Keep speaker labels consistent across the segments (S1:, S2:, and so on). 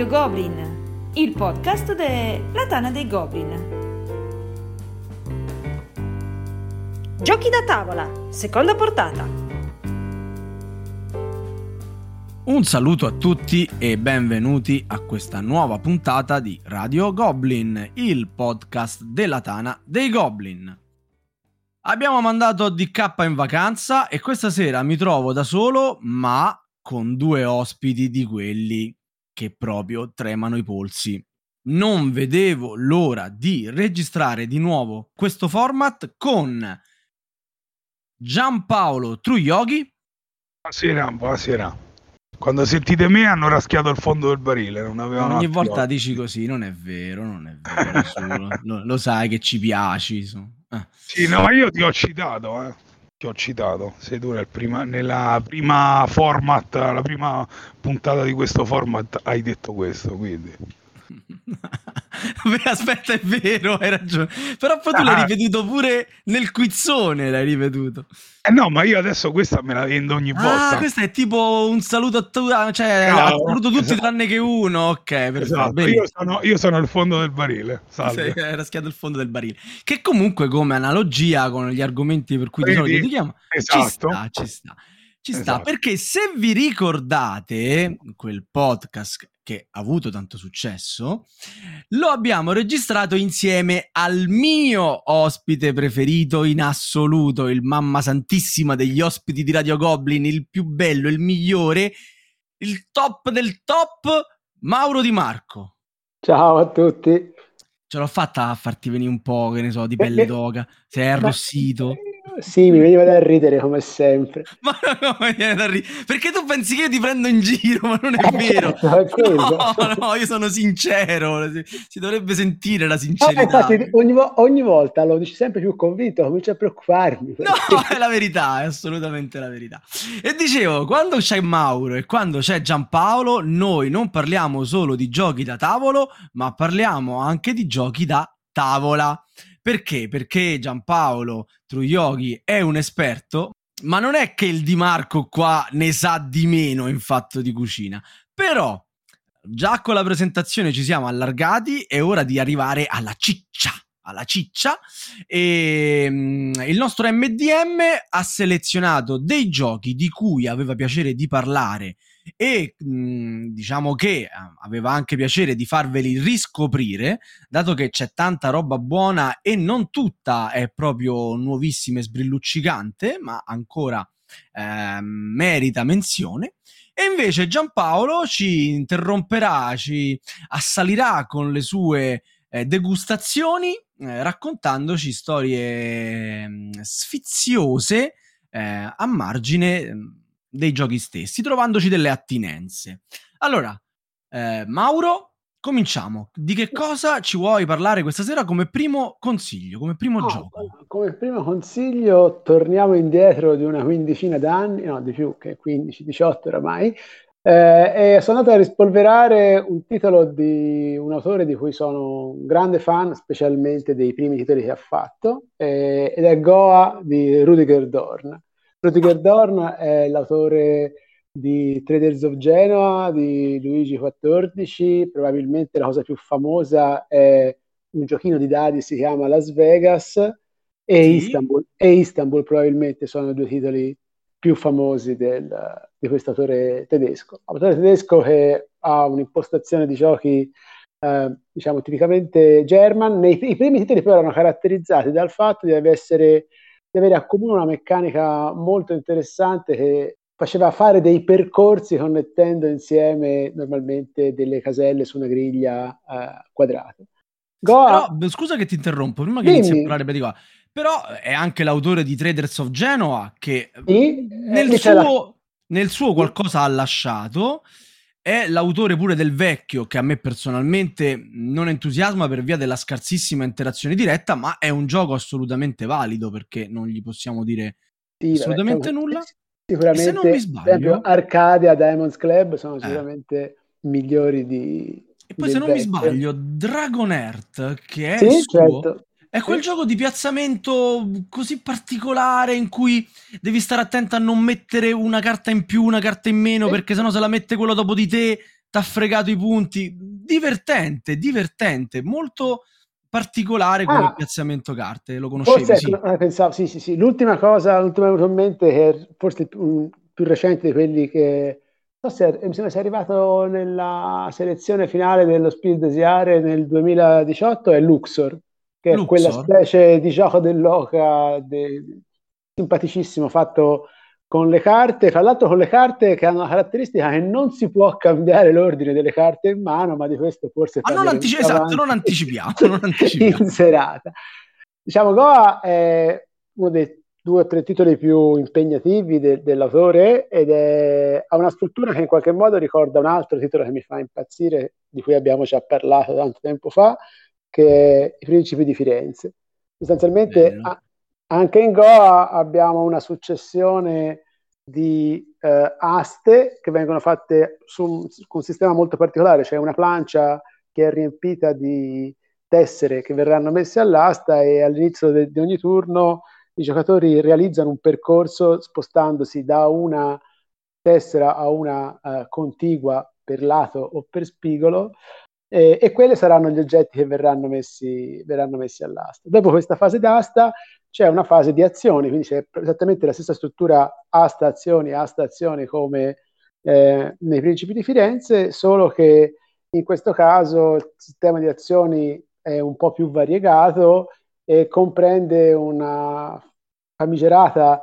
S1: Radio Goblin, il podcast della Tana dei Goblin. Giochi da tavola, seconda portata.
S2: Un saluto a tutti e benvenuti a questa nuova puntata di Radio Goblin, il podcast della Tana dei Goblin. Abbiamo mandato DK in vacanza e questa sera mi trovo da solo, ma con due ospiti di quelli che proprio tremano i polsi. Non vedevo l'ora di registrare di nuovo questo format con Giampaolo Truioghi.
S3: Buonasera, buonasera. Quando sentite me hanno raschiato il fondo del barile. Non
S2: Ogni volta dici così, non è vero, non è vero. lo, lo, sai che ci piaci.
S3: Eh. Sì, no, io ti ho citato, eh ti ho citato, sei tu nel prima, nella prima format, la prima puntata di questo format hai detto questo, quindi.
S2: Aspetta, è vero, hai ragione. Però poi tu ah. l'hai ripetuto pure nel quizzone, l'hai ripetuto.
S3: Eh no, ma io adesso questa me la vendo ogni ah, volta.
S2: Ah, questo è tipo un saluto a tutti, cioè no, saluto tutti esatto. tranne che uno, ok. Perfetto.
S3: Esatto. Io, sono, io sono il fondo del barile. Salve.
S2: Sei raschiato il fondo del barile. Che comunque come analogia con gli argomenti per cui Vedi? ti chiamo, esatto. ci sta, ci sta. Ci sta esatto. perché se vi ricordate quel podcast che ha avuto tanto successo, lo abbiamo registrato insieme al mio ospite preferito in assoluto, il mamma santissima degli ospiti di Radio Goblin, il più bello, il migliore, il top del top, Mauro Di Marco.
S4: Ciao a tutti.
S2: Ce l'ho fatta a farti venire un po', che ne so, di pelle d'oca, sei arrossito.
S4: Sì, mi veniva da ridere come sempre.
S2: Ma no, mi viene da ridere. Perché tu pensi che io ti prendo in giro, ma non è eh, vero. Certo, è no, no, io sono sincero. Si, si dovrebbe sentire la sincerità. No, infatti,
S4: ogni, ogni, volta lo dici sempre più convinto, comincio a preoccuparmi.
S2: No, è la verità, è assolutamente la verità. E dicevo, quando c'è Mauro e quando c'è Giampaolo, noi non parliamo solo di giochi da tavolo, ma parliamo anche di giochi da tavola. Perché? Perché Giampaolo Truioghi è un esperto, ma non è che il Di Marco qua ne sa di meno in fatto di cucina. Però già con la presentazione ci siamo allargati, è ora di arrivare alla ciccia alla ciccia e um, il nostro MDM ha selezionato dei giochi di cui aveva piacere di parlare e mh, mhmm, diciamo che aveva anche piacere di farveli riscoprire, dato che c'è tanta roba buona e non tutta è proprio nuovissima e sbrilluccicante, ma ancora eh, merita menzione. E invece Giampaolo ci interromperà, ci assalirà con le sue eh, degustazioni, eh, raccontandoci storie mh, sfiziose eh, a margine dei giochi stessi, trovandoci delle attinenze. Allora, eh, Mauro, cominciamo. Di che cosa ci vuoi parlare questa sera come primo consiglio, come primo oh, gioco?
S4: Come primo consiglio torniamo indietro di una quindicina d'anni, no, di più che 15-18 oramai, eh, e sono andato a rispolverare un titolo di un autore di cui sono un grande fan, specialmente dei primi titoli che ha fatto, eh, ed è Goa di Rudiger Dorn. Rudiger Dorn è l'autore di Traders of Genoa, di Luigi XIV, probabilmente la cosa più famosa è un giochino di dadi, si chiama Las Vegas, e, sì. Istanbul, e Istanbul probabilmente sono i due titoli più famosi del, di questo autore tedesco. Autore tedesco che ha un'impostazione di giochi eh, diciamo tipicamente German. Nei, I primi titoli però erano caratterizzati dal fatto di essere di avere a comune una meccanica molto interessante che faceva fare dei percorsi connettendo insieme normalmente delle caselle su una griglia eh, quadrata.
S2: Goa... Però, scusa che ti interrompo, prima che Dimmi. inizi a parlare di qua. Però è anche l'autore di Traders of Genoa che sì, nel, suo, la... nel suo qualcosa ha lasciato è l'autore pure del vecchio, che a me personalmente non entusiasma per via della scarsissima interazione diretta, ma è un gioco assolutamente valido perché non gli possiamo dire sì, assolutamente vabbè, nulla.
S4: Sicuramente, se non mi sbaglio, Arcadia, Diamonds Club sono eh. sicuramente eh. migliori di.
S2: E poi, se non vecchio. mi sbaglio, Dragon Earth, che è sì, suo, certo. È quel gioco di piazzamento così particolare in cui devi stare attento a non mettere una carta in più, una carta in meno, perché sennò se la mette quello dopo di te t'ha fregato i punti. Divertente, divertente, molto particolare come
S4: Ah.
S2: piazzamento carte. Lo conoscevi?
S4: Forse,
S2: Sì.
S4: eh, pensavo, sì, sì, sì. L'ultima cosa, l'ultima venuta in mente, che è forse il più, un- più recente di quelli che, non so se mi sembra sia arrivato nella selezione finale dello Spiel des Jahres nel 2018, è Luxor, che è quella
S2: Luxor?
S4: specie di gioco dell'oca de- simpaticissimo fatto con le carte, fra l'altro con le carte che hanno la caratteristica che non si può cambiare l'ordine delle carte in mano, ma di questo forse
S2: Ma non antici- esatto, non anticipiamo, non anticipiamo.
S4: in serata. Diciamo, Goa è uno dei due o tre titoli più impegnativi de- dell'autore ed è- ha una struttura che in qualche modo ricorda un altro titolo che mi fa impazzire, di cui abbiamo già parlato tanto tempo fa, che è I Principi di Firenze. Sostanzialmente a- anche in Goa abbiamo una successione di eh, aste che vengono fatte su un, su un sistema molto particolare, cioè una plancia che è riempita di tessere che verranno messe all'asta e all'inizio de- di ogni turno i giocatori realizzano un percorso spostandosi da una tessera a una eh, contigua per lato o per spigolo eh, e quelli saranno gli oggetti che verranno messi, verranno messi all'asta. Dopo questa fase d'asta c'è una fase di azioni, quindi c'è esattamente la stessa struttura asta azioni, asta azioni come eh, nei Principi di Firenze, solo che in questo caso il sistema di azioni è un po' più variegato e comprende una famigerata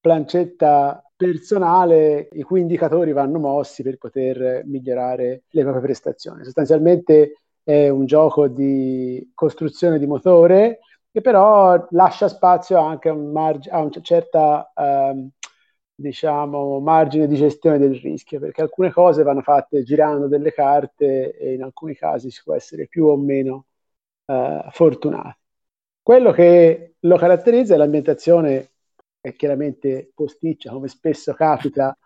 S4: plancetta personale i cui indicatori vanno mossi per poter migliorare le proprie prestazioni. Sostanzialmente è un gioco di costruzione di motore che però lascia spazio anche a un, marg- a un certa ehm, diciamo, margine di gestione del rischio, perché alcune cose vanno fatte girando delle carte e in alcuni casi si può essere più o meno eh, fortunati. Quello che lo caratterizza è l'ambientazione è chiaramente posticcia, come spesso capita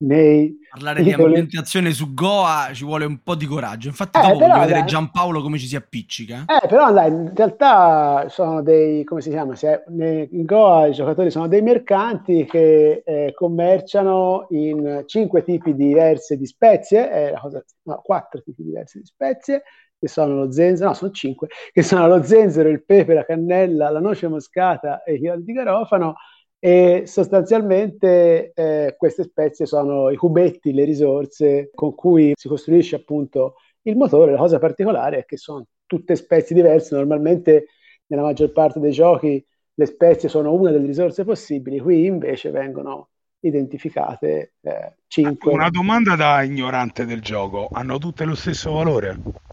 S4: nei
S2: Parlare di
S4: titoli.
S2: ambientazione su Goa ci vuole un po' di coraggio. Infatti,
S4: Eh,
S2: dopo
S4: però,
S2: vedere. Giampaolo come ci si appiccica.
S4: Eh, però dai, in realtà sono dei, come si chiama? Se- in Goa i giocatori sono dei mercanti che eh, commerciano in cinque tipi diversi di spezie, eh, cosa- no, quattro tipi diversi di spezie, che sono lo zenzero, no, sono cinque, che sono lo zenzero, il pepe, la cannella, la noce moscata e i chiodi di garofano, e sostanzialmente eh, queste spezie sono i cubetti, le risorse con cui si costruisce appunto il motore. La cosa particolare è che sono tutte spezie diverse, normalmente nella maggior parte dei giochi le spezie sono una delle risorse possibili, qui invece vengono identificate eh, 5.
S3: Una domanda da ignorante del gioco, hanno tutte lo stesso valore?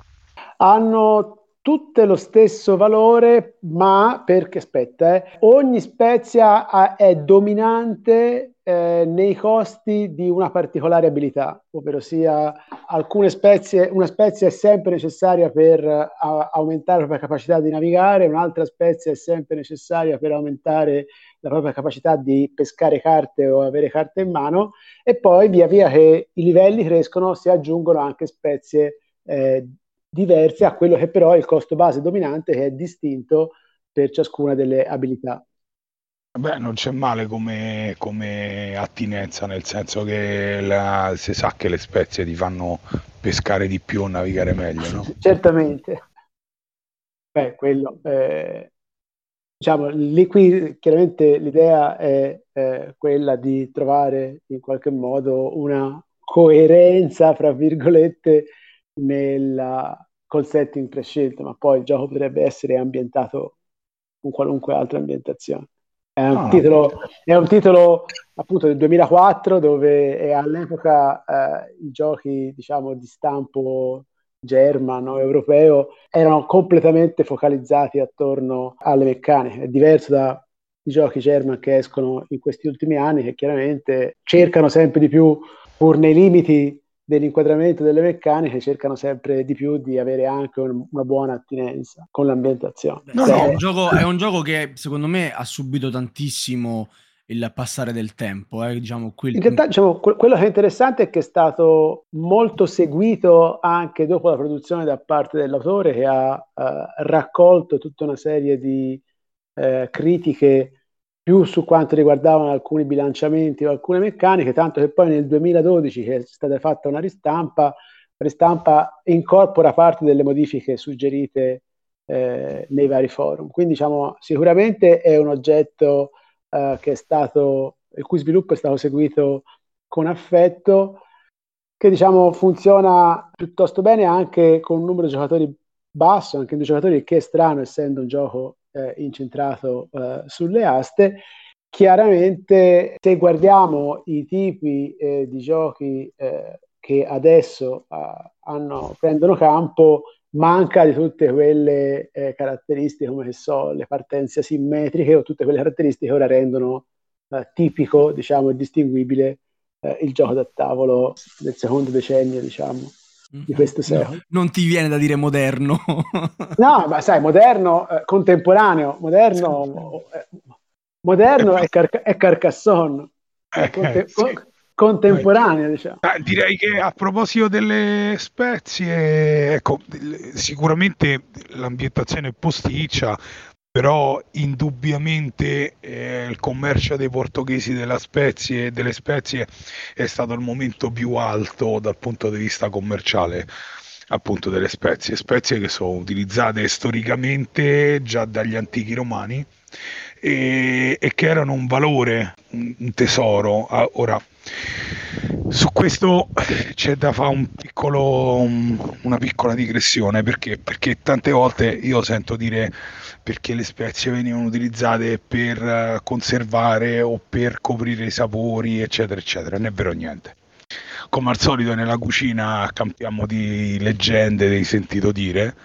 S4: hanno tutte lo stesso valore, ma perché aspetta, eh, ogni spezia ha- è dominante eh, nei costi di una particolare abilità, ovvero sia alcune spezie, una spezia è sempre necessaria per eh, a- aumentare la propria capacità di navigare, un'altra spezia è sempre necessaria per aumentare la propria capacità di pescare carte o avere carte in mano, e poi via via che i livelli crescono si aggiungono anche spezie eh, diverse a quello che però è il costo base dominante che è distinto per ciascuna delle abilità.
S3: Beh, non c'è male come, come attinenza, nel senso che la- si sa che le spezie ti fanno pescare di più o navigare meglio, no?
S4: Certamente. Beh, quello, eh, diciamo, lì qui chiaramente l'idea è eh, quella di trovare in qualche modo una coerenza, fra virgolette, nella, col setting prescelto, ma poi il gioco potrebbe essere ambientato con qualunque altra ambientazione. È un,
S3: no.
S4: titolo, è un titolo appunto del 2004 dove all'epoca eh, i giochi diciamo di stampo germano, europeo, erano completamente focalizzati attorno alle meccaniche. È diverso dai giochi German che escono in questi ultimi anni, che chiaramente cercano sempre di più, pur nei limiti dell'inquadramento delle meccaniche, cercano sempre di più di avere anche un- una buona attinenza con l'ambientazione.
S3: No, no.
S2: È, un gioco, è un gioco che secondo me ha subito tantissimo il passare del tempo. eh, Diciamo, qui il-
S4: In realtà, diciamo, que- quello che è interessante è che è stato molto seguito anche dopo la produzione da parte dell'autore che ha eh, raccolto tutta una serie di eh, critiche più su quanto riguardavano alcuni bilanciamenti o alcune meccaniche, tanto che poi nel 2012 che è stata fatta una ristampa ristampa incorpora parte delle modifiche suggerite eh, nei vari forum. Quindi diciamo, sicuramente è un oggetto eh, che è stato, il cui sviluppo è stato seguito con affetto, che diciamo funziona piuttosto bene anche con un numero di giocatori basso, anche di giocatori, che è strano essendo un gioco eh, incentrato eh, sulle aste. Chiaramente, se guardiamo i tipi eh, di giochi eh, che adesso eh, hanno, prendono campo, manca di tutte quelle eh, caratteristiche, come so, le partenze asimmetriche o tutte quelle caratteristiche che ora rendono tipico, diciamo, e distinguibile il gioco da tavolo del secondo decennio, diciamo di questo secolo. No,
S2: non ti viene da dire moderno.
S4: no, ma sai, moderno, eh, contemporaneo, moderno, eh, moderno è, Car- è Carcassonne, eh, conte- sì. contemporaneo, diciamo.
S3: Ah, direi che a proposito delle spezie, ecco, sicuramente l'ambientazione è posticcia, però indubbiamente eh, il commercio dei portoghesi spezie, delle spezie è stato il momento più alto dal punto di vista commerciale appunto delle spezie, spezie che sono utilizzate storicamente già dagli antichi romani e, e che erano un valore, un, un tesoro. Ah, ora, su questo c'è da fare un piccolo, una piccola digressione perché? perché tante volte io sento dire perché le spezie venivano utilizzate per eh, conservare o per coprire i sapori, eccetera, eccetera. Non è vero niente. Come al solito nella cucina campiamo di leggende, di sentito dire,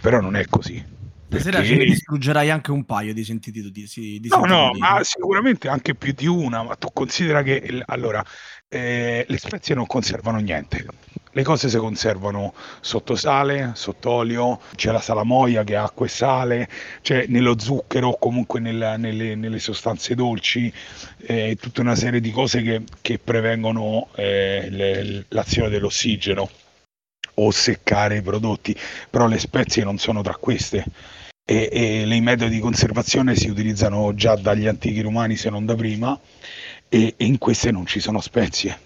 S3: però non è così.
S2: Stasera ce ne distruggerai anche un paio di sentiti di, di
S3: No, no, dire. ma sicuramente anche più di una, ma tu considera che allora eh, le spezie non conservano niente. Le cose si conservano sotto sale, sotto olio, c'è la salamoia che ha acqua e sale, c'è nello zucchero o comunque nella, nelle, nelle, sostanze dolci, eh, tutta una serie di cose che, che prevengono eh, le, l'azione dell'ossigeno o seccare i prodotti, però le spezie non sono tra queste. E, e i metodi di conservazione si utilizzano già dagli antichi romani se non da prima e, e in queste non ci sono spezie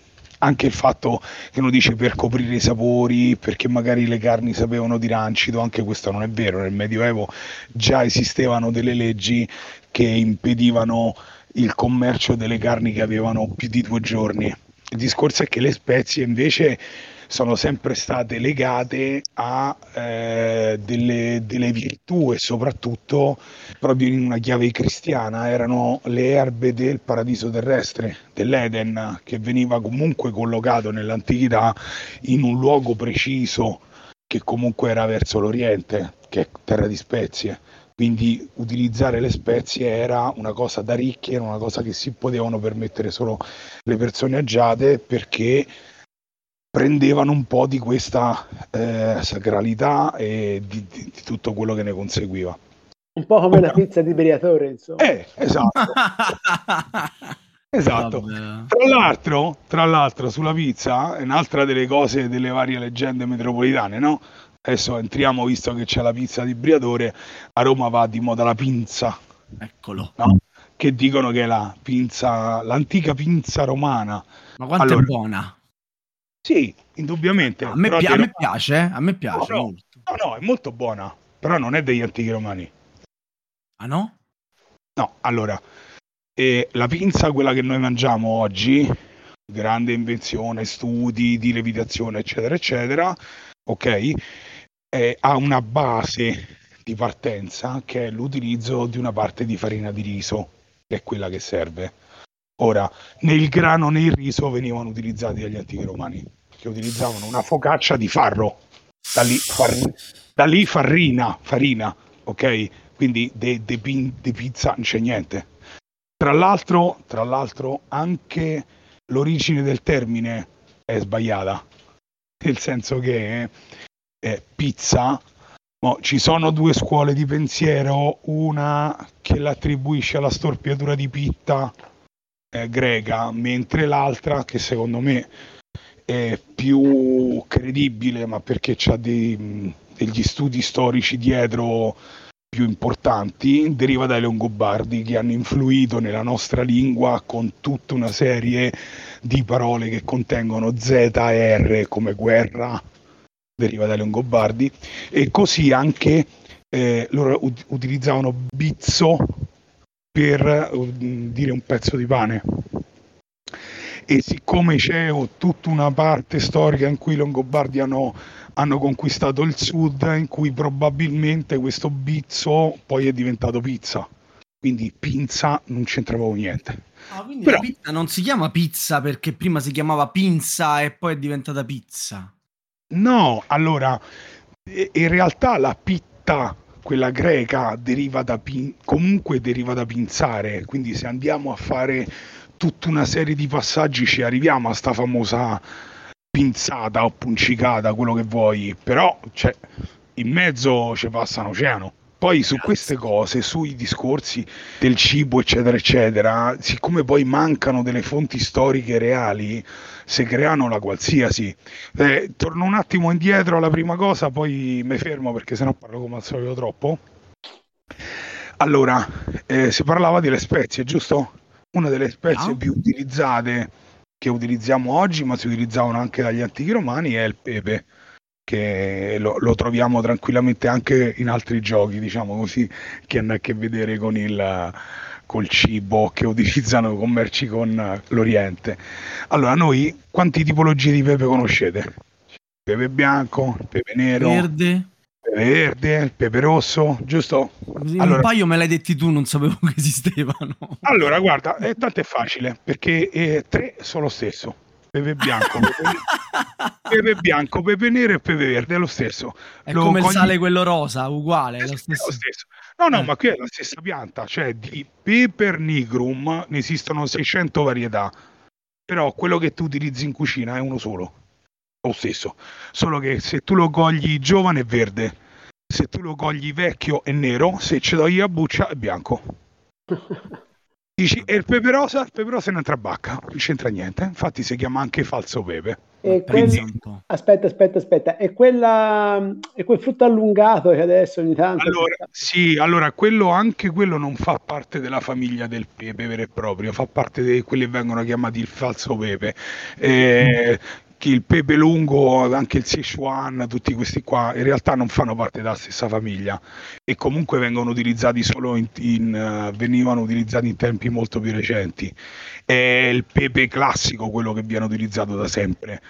S3: anche il fatto che uno dice per coprire i sapori, perché magari le carni sapevano di rancido, anche questo non è vero, nel Medioevo già esistevano delle leggi che impedivano il commercio delle carni che avevano più di due giorni. Il discorso è che le spezie invece sono sempre state legate a eh, delle, delle, virtù e soprattutto proprio in una chiave cristiana. Erano le erbe del paradiso terrestre, dell'Eden, che veniva comunque collocato nell'antichità in un luogo preciso che comunque era verso l'Oriente, che è terra di spezie. Quindi utilizzare le spezie era una cosa da ricchi, era una cosa che si potevano permettere solo le persone agiate perché prendevano un po' di questa eh, sacralità e di, di, di, tutto quello che ne conseguiva.
S4: Un po' come la pizza di Briatore, insomma.
S3: Eh, esatto. esatto. Tra l'altro, tra l'altro, sulla pizza, è un'altra delle cose delle varie leggende metropolitane, no? Adesso entriamo, visto che c'è la pizza di Briatore, a Roma va di moda la pinza.
S2: Eccolo.
S3: No? Che dicono che è la pinza, l'antica pinza romana.
S2: Ma quanto allora, è buona?
S3: Sì, indubbiamente.
S2: A me, pi- a me piace, eh? a me piace
S3: no, no, no, è molto buona, però non è degli antichi romani.
S2: Ah no?
S3: No, allora, eh, la pinza, quella che noi mangiamo oggi, grande invenzione, studi di levitazione, eccetera, eccetera, ok, eh, ha una base di partenza che è l'utilizzo di una parte di farina di riso, che è quella che serve Ora, né il grano né il riso venivano utilizzati dagli antichi romani, che utilizzavano una focaccia di farro, da lì, far, da lì farina, farina, ok? Quindi di pizza non c'è niente. Tra l'altro, tra l'altro, anche l'origine del termine è sbagliata, nel senso che eh, pizza Oh, ci sono due scuole di pensiero, una che l'attribuisce alla storpiatura di Pitta eh, greca, mentre l'altra, che secondo me è più credibile, ma perché ha degli studi storici dietro più importanti, deriva dai Longobardi che hanno influito nella nostra lingua con tutta una serie di parole che contengono Z e R come guerra, deriva dai Longobardi, e così anche eh, loro ut- utilizzavano bizzo per uh, dire un pezzo di pane. E siccome c'è tutta una parte storica in cui i Longobardi hanno, hanno conquistato il sud, in cui probabilmente questo bizzo poi è diventato pizza. Quindi pinza non c'entra proprio niente.
S2: Ah, quindi Però, la pizza non si chiama pizza perché prima si chiamava pinza e poi è diventata pizza.
S3: No, allora, in realtà la pitta, quella greca, deriva da pin- comunque deriva da pinzare, quindi se andiamo a fare tutta una serie di passaggi ci arriviamo a sta famosa pinzata o puncicata, quello che vuoi, però cioè, in mezzo ci passa un oceano. Poi su queste cose, sui discorsi del cibo, eccetera, eccetera, siccome poi mancano delle fonti storiche reali, si creano la qualsiasi. Eh, torno un attimo indietro alla prima cosa, poi mi fermo perché sennò parlo come al solito troppo. Allora, eh, si parlava delle spezie, giusto? Una delle spezie no. più utilizzate che utilizziamo oggi, ma si utilizzavano anche dagli antichi romani, è il pepe che lo, lo, troviamo tranquillamente anche in altri giochi, diciamo così, che hanno a che vedere con il col cibo che utilizzano commerci con l'Oriente. Allora, noi quante tipologie di pepe conoscete? Pepe bianco, pepe nero,
S2: verde,
S3: pepe verde, pepe rosso, giusto?
S2: Allora, un paio me l'hai detti tu, non sapevo che esistevano.
S3: Allora, guarda, è tanto è facile, perché eh, tre sono lo stesso pepe bianco, pepe, pepe, bianco, pepe nero e pepe verde, è lo stesso.
S2: È lo come cogli... il sale quello rosa, uguale, è lo stesso.
S3: Lo stesso. No, no, eh. ma qui è la stessa pianta, cioè di peper nigrum ne esistono 600 varietà, però quello che tu utilizzi in cucina è uno solo, lo stesso, solo che se tu lo cogli giovane è verde, se tu lo cogli vecchio è nero, se ci togli la buccia è bianco. Dici, e il pepe rosa? Il pepe rosa è un'altra bacca, non c'entra niente. Infatti si chiama anche falso pepe.
S4: E quel... Aspetta, aspetta, aspetta. E, quella... e quel frutto allungato che adesso ogni tanto...
S3: Allora, sì, allora quello, anche quello non fa parte della famiglia del pepe vero e proprio, fa parte di quelli che vengono chiamati il falso pepe. Eh, il pepe lungo, anche il Sichuan, tutti questi qua, in realtà non fanno parte della stessa famiglia e comunque vengono utilizzati solo in, in uh, venivano utilizzati in tempi molto più recenti. È il pepe classico quello che viene utilizzato da sempre,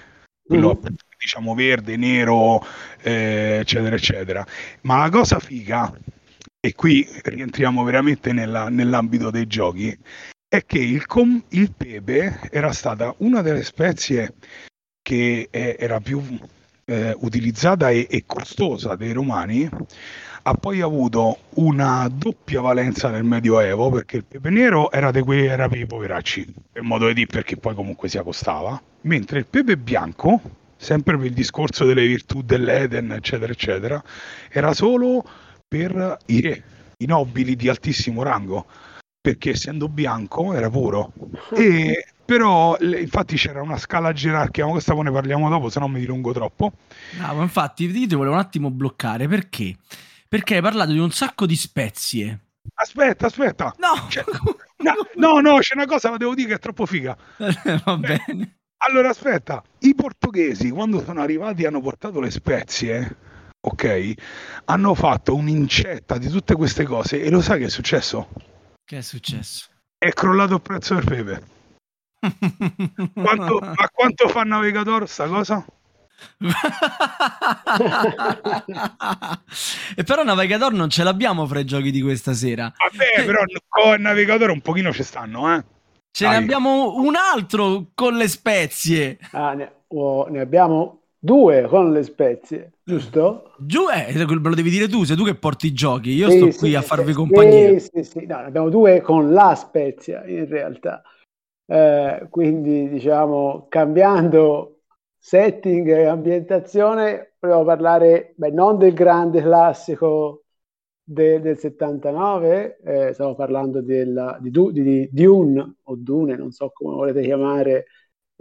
S3: quello mm. diciamo verde, nero, eh, eccetera, eccetera. Ma la cosa figa, e qui rientriamo veramente nella, nell'ambito dei giochi, è che il, com- il pepe era stata una delle spezie che è, era più eh, utilizzata e, e, costosa dei romani, ha poi avuto una doppia valenza nel Medioevo perché il pepe nero era, di quei, era per i poveracci, per modo di dire perché poi comunque si accostava, mentre il pepe bianco, sempre per il discorso delle virtù dell'Eden, eccetera, eccetera, era solo per i re, i nobili di altissimo rango perché essendo bianco era puro. E però infatti c'era una scala gerarchica, ma questa poi ne parliamo dopo, se no mi dilungo troppo.
S2: Bravo, infatti io ti volevo un attimo bloccare, perché? Perché hai parlato di un sacco di spezie.
S3: Aspetta, aspetta.
S2: No,
S3: c'è, no, no, no, c'è una cosa, ma devo dire che è troppo figa.
S2: Va bene.
S3: Allora, aspetta, i portoghesi quando sono arrivati hanno portato le spezie, ok? Hanno fatto un'incetta di tutte queste cose e lo sai che è successo?
S2: Che è successo?
S3: È crollato il prezzo del pepe quanto, ma quanto fa Navigator sta cosa?
S2: e però Navigator non ce l'abbiamo fra i giochi di questa sera.
S3: Vabbè, però con Navigator un pochino ci stanno, eh.
S2: Ce Dai. ne abbiamo un altro con le spezie.
S4: Ah, ne, oh, ne abbiamo due con le spezie, giusto?
S2: Giù, eh, me lo devi dire tu, sei tu che porti i giochi, io sì, sto sì, qui a farvi sì, compagnia.
S4: Sì, sì, no, ne abbiamo due con la spezia in realtà. Eh, quindi diciamo cambiando setting e ambientazione volevo parlare beh, non del grande classico de, del 79 eh, stavo parlando della, di, di, di, Dune o Dune non so come volete chiamare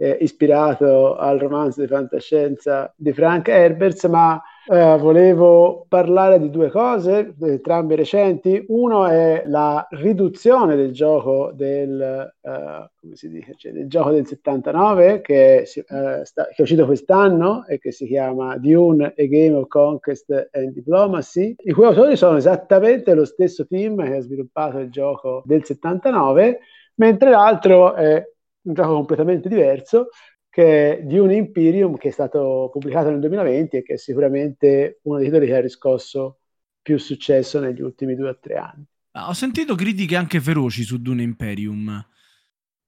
S4: eh, ispirato al romanzo di fantascienza di Frank Herberts, ma eh, volevo parlare di due cose, entrambe recenti. Uno è la riduzione del gioco del, uh, come si dice, cioè del gioco del 79 che, uh, sta, che, è uscito quest'anno e che si chiama Dune, A Game of Conquest and Diplomacy, i cui autori sono esattamente lo stesso team che ha sviluppato il gioco del 79, mentre l'altro è un gioco completamente diverso che è Dune Imperium che è stato pubblicato nel 2020 e che è sicuramente uno dei titoli che ha riscosso più successo negli ultimi due o tre anni.
S2: Ah, ho sentito critiche anche feroci su Dune Imperium.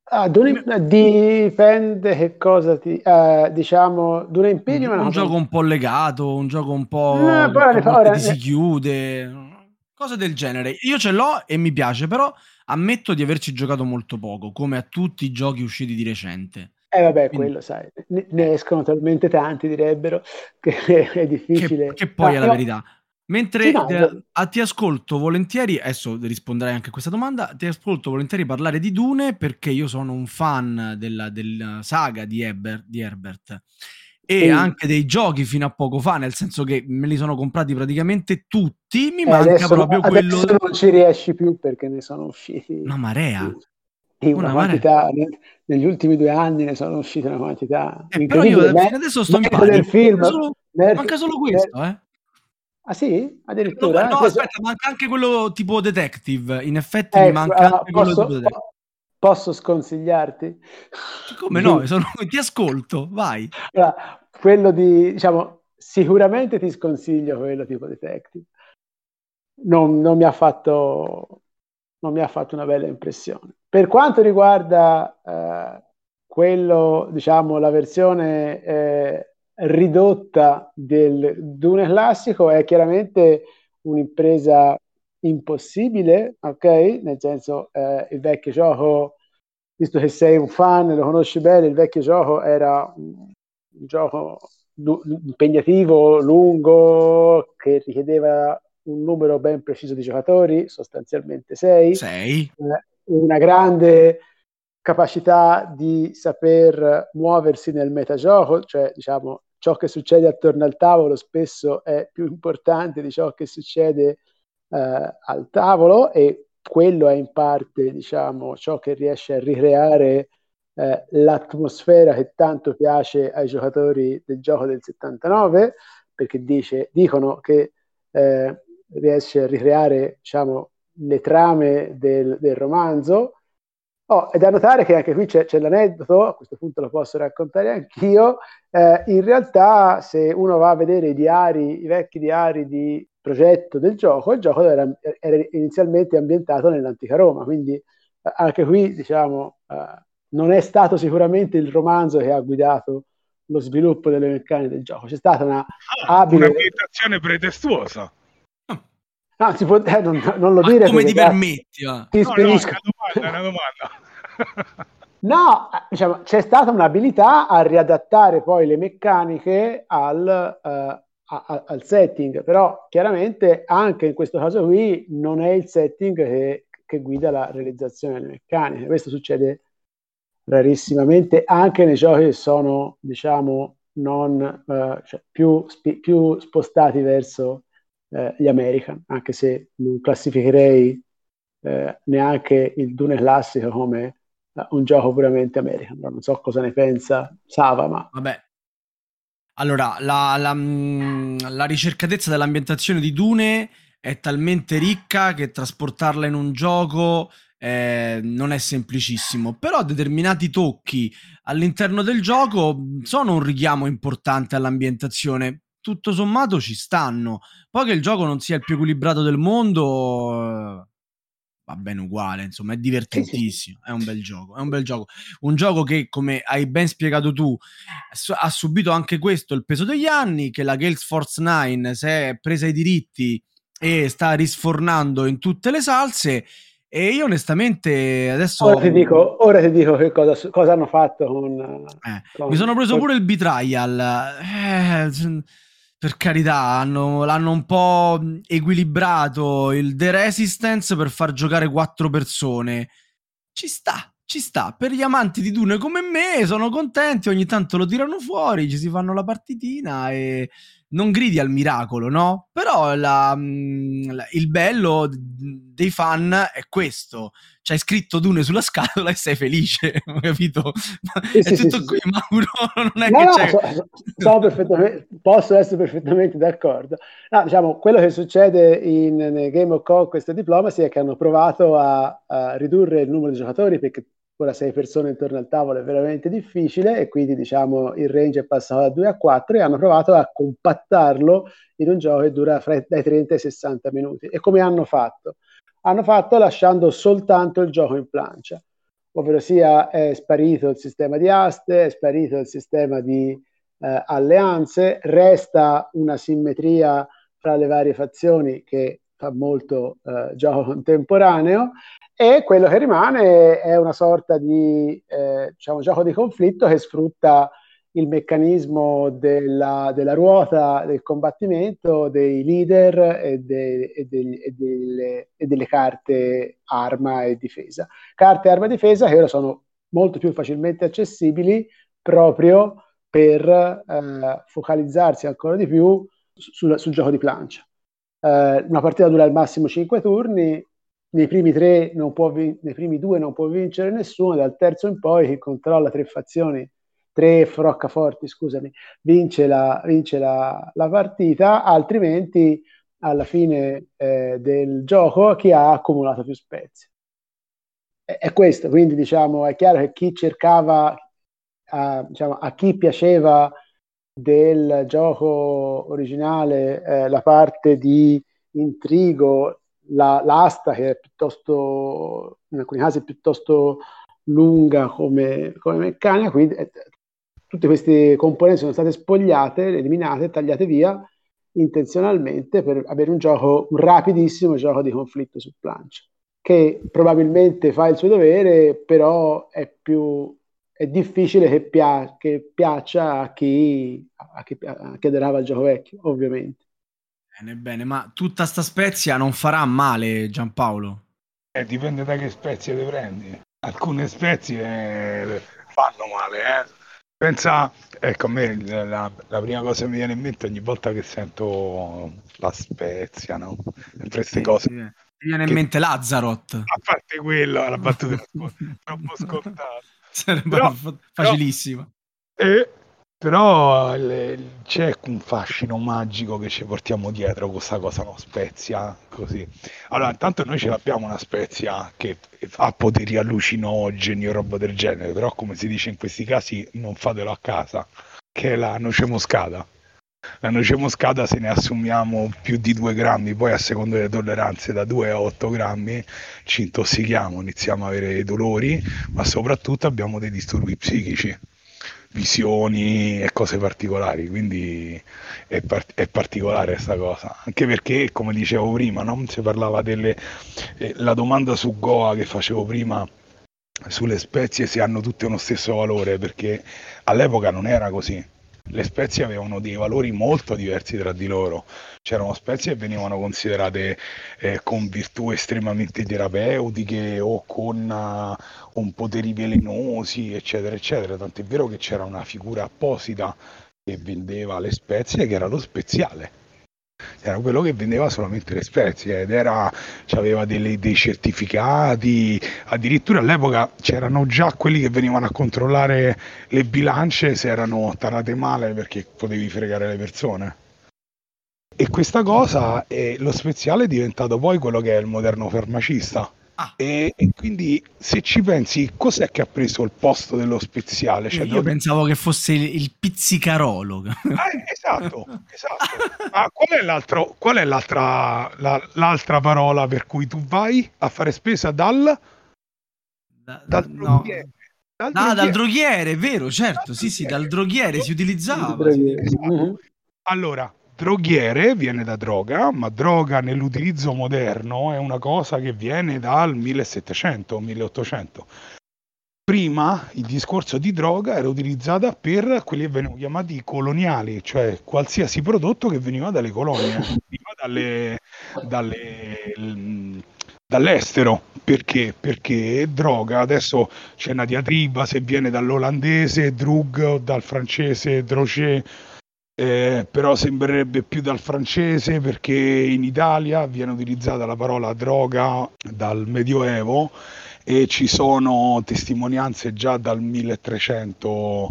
S4: Ah, Dune, dipende che cosa ti... Uh, diciamo, Dune Imperium
S2: un,
S4: è
S2: un gioco un po' legato, un gioco un po'...
S4: No,
S2: che ora, si chiude, cose del genere. Io ce l'ho e mi piace, però Ammetto di averci giocato molto poco, come a tutti i giochi usciti di recente.
S4: Eh vabbè, Quindi, quello sai, ne, ne, escono talmente tanti, direbbero, che è difficile.
S2: Che, che poi ah, è la no. verità. Mentre sì, no, te, a, ti ascolto volentieri, adesso risponderai anche a questa domanda, ti ascolto volentieri parlare di Dune perché io sono un fan della, della saga di, Herbert, di Herbert e sì. anche dei giochi fino a poco fa, nel senso che me li sono comprati praticamente tutti, mi eh, manca
S4: adesso,
S2: proprio
S4: quello... Adesso non ci riesci più perché ne sono usciti...
S2: Una marea.
S4: Sì, una, una quantità, marea. negli ultimi due anni ne sono uscite una quantità
S2: eh, però io adesso sto in del film, manca solo, nel, manca solo questo, nel... eh.
S4: Ah sì? Addirittura?
S2: No, no aspetta, manca anche quello tipo detective. In effetti ecco, mi manca allora, anche
S4: posso,
S2: quello tipo detective.
S4: Posso sconsigliarti?
S2: Come no? Sono, ti ascolto, vai.
S4: Allora, quello di, diciamo, sicuramente ti sconsiglio quello tipo detective. Non, non, mi ha fatto, non mi ha fatto una bella impressione. Per quanto riguarda eh, quello, diciamo, la versione eh, ridotta del Dune classico, è chiaramente un'impresa impossibile, ok? Nel senso, eh, il vecchio gioco, visto che sei un fan, lo conosci bene, il vecchio gioco era un, gioco lu- impegnativo, lungo, che richiedeva un numero ben preciso di giocatori, sostanzialmente sei.
S2: Sei.
S4: Eh, una grande capacità di saper muoversi nel metagioco, cioè diciamo ciò che succede attorno al tavolo spesso è più importante di ciò che succede eh, al tavolo e quello è in parte diciamo, ciò che riesce a ricreare eh, l'atmosfera che tanto piace ai giocatori del gioco del 79 perché dice, dicono che eh, riesce a ricreare diciamo, le trame del, del romanzo Oh, è da notare che anche qui c'è, c'è, l'aneddoto, a questo punto lo posso raccontare anch'io. Eh, in realtà, se uno va a vedere i diari, i vecchi diari di progetto del gioco, il gioco era, era inizialmente ambientato nell'antica Roma, quindi eh, anche qui, diciamo, eh, non è stato sicuramente il romanzo che ha guidato lo sviluppo delle meccaniche del gioco. C'è stata una
S3: ah, abile... un'ambientazione pretestuosa.
S4: No, si può, eh, non, non, lo Ma dire.
S2: Come ti permetti?
S3: Va? Ti no, no, è una domanda, una domanda.
S4: no, diciamo, c'è stata un'abilità a riadattare poi le meccaniche al, uh, a, a, al, setting, però chiaramente anche in questo caso qui non è il setting che, che guida la realizzazione delle meccaniche. Questo succede rarissimamente anche nei giochi che sono, diciamo, non, uh, cioè più, spi- più spostati verso eh, gli American, anche se non classificherei eh, neanche il Dune classico come uh, un gioco puramente American. Non so cosa ne pensa Sava, ma...
S2: Vabbè. Allora, la, la, mm, la ricercatezza dell'ambientazione di Dune è talmente ricca che trasportarla in un gioco eh, non è semplicissimo, però determinati tocchi all'interno del gioco sono un richiamo importante all'ambientazione tutto sommato ci stanno. Poi che il gioco non sia il più equilibrato del mondo, va bene uguale, insomma, è divertentissimo, è un bel gioco, è un bel gioco. Un gioco che, come hai ben spiegato tu, ha subito anche questo il peso degli anni, che la Gales Force 9 si è presa i diritti e sta risfornando in tutte le salse. E io onestamente adesso...
S4: Ora ti dico, ora ti dico che cosa, cosa hanno fatto con,
S2: eh, con... Mi sono preso pure il betrayal. Eh, per carità, hanno, l'hanno un po' equilibrato il The Resistance per far giocare quattro persone. Ci sta, ci sta. Per gli amanti di Dune come me, sono contenti, ogni tanto lo tirano fuori, ci si fanno la partitina e non gridi al miracolo, no? Però la, mm, la, il bello dei fan è questo. C'hai scritto Dune sulla scatola e sei felice, capito? Sì, è sì, tutto sì, qui, Mauro, non è
S4: no,
S2: che
S4: no,
S2: c'è...
S4: So, so posso essere perfettamente d'accordo. No, diciamo, quello che succede in, nel Game of Conquest e Diplomacy è che hanno provato a, a ridurre il numero di giocatori perché ora sei persone intorno al tavolo è veramente difficile e quindi diciamo il range è passato da 2 a 4 e hanno provato a compattarlo in un gioco che dura fra, dai 30 ai 60 minuti. E come hanno fatto? Hanno fatto lasciando soltanto il gioco in plancia, ovvero sia è sparito il sistema di aste, è sparito il sistema di eh, alleanze, resta una simmetria fra le varie fazioni che molto eh, gioco contemporaneo e quello che rimane è una sorta di eh, diciamo, gioco di conflitto che sfrutta il meccanismo della, della, ruota del combattimento, dei leader e, de, e, de, e, delle, e, delle, carte arma e difesa. Carte arma e difesa che ora sono molto più facilmente accessibili proprio per eh, focalizzarsi ancora di più sul, sul gioco di plancia. Eh, una partita dura al massimo 5 turni, nei primi tre non può vin- nei primi due non può vincere nessuno, dal terzo in poi chi controlla tre fazioni, tre froccaforti, scusami, vince la, vince la, la partita, altrimenti alla fine eh, del gioco chi ha accumulato più spezie. È, questo, quindi diciamo è chiaro che chi cercava, a, diciamo, a chi piaceva del gioco originale eh, la parte di intrigo la, l'asta che è piuttosto, in alcuni casi piuttosto lunga come, come meccanica, quindi eh, tutte queste componenti sono state spogliate, eliminate, tagliate via intenzionalmente per avere un gioco, un rapidissimo gioco di conflitto su plancia, che probabilmente fa il suo dovere, però è più è difficile che, pia- che piaccia a chi, a chi, a chi adorava il gioco vecchio, ovviamente.
S2: Bene, bene, ma tutta sta spezia non farà male, Giampaolo?
S3: Eh, dipende da che spezie le prendi. Alcune spezie fanno male, eh. Pensa, ecco, a me la, la, prima cosa che mi viene in mente ogni volta che sento la spezia, no? Queste sì, cose. Sì.
S2: Mi viene che... in mente Lazarot.
S3: A parte quello, la battuta troppo scontata.
S2: Sarebbe però, facilissima.
S3: Però, e però le, c'è un fascino magico che ci portiamo dietro questa cosa, no? Spezia, così. Allora, intanto noi ce l'abbiamo una spezia che ha poteri allucinogeni o roba del genere, però come si dice in questi casi non fatelo a casa, che è la noce moscata. La noce moscata se ne assumiamo più di 2 grammi, poi a seconda delle tolleranze da 2 a 8 grammi ci intossichiamo, iniziamo a avere dolori, ma soprattutto abbiamo dei disturbi psichici visioni e cose particolari, quindi è, par- è particolare questa cosa, anche perché come dicevo prima, no? si parlava delle... Eh, domanda su Goa che facevo prima sulle spezie se hanno tutte uno stesso valore, perché all'epoca non era così le spezie avevano dei valori molto diversi tra di loro. C'erano spezie che venivano considerate eh, con virtù estremamente terapeutiche o con uh, un poteri velenosi, eccetera, eccetera. Tant'è vero che c'era una figura apposita che vendeva le spezie, che era lo speziale era quello che vendeva solamente le spezie ed era, aveva delle, dei certificati, addirittura all'epoca c'erano già quelli che venivano a controllare le bilance se erano tarate male perché potevi fregare le persone. E questa cosa, è, lo speziale è diventato poi quello che è il moderno farmacista Ah. E, e, quindi se ci pensi, cos'è che ha preso il posto dello speziale?
S2: Cioè, io dove... pensavo che fosse il, il pizzicarolo.
S3: Eh, esatto, esatto. Ma qual è, l'altro, qual è l'altra, la, l'altra, parola per cui tu vai a fare spesa dal...
S2: Da, dal, no. droghiere. Dal, ah, droghiere. dal droghiere, è vero, certo, dal sì, sì, dal droghiere si utilizzava.
S3: Esatto. Allora, Droghiere viene da droga, ma droga nell'utilizzo moderno è una cosa che viene dal 1700-1800. Prima il discorso di droga era utilizzata per quelli che venivano chiamati coloniali, cioè qualsiasi prodotto che veniva dalle colonie, veniva dalle, dalle, dall'estero, perché? Perché droga, adesso c'è una diatriba se viene dall'olandese drug o dal francese droger, eh, però sembrerebbe più dal francese perché in Italia viene utilizzata la parola droga dal Medioevo e ci sono testimonianze già dal 1300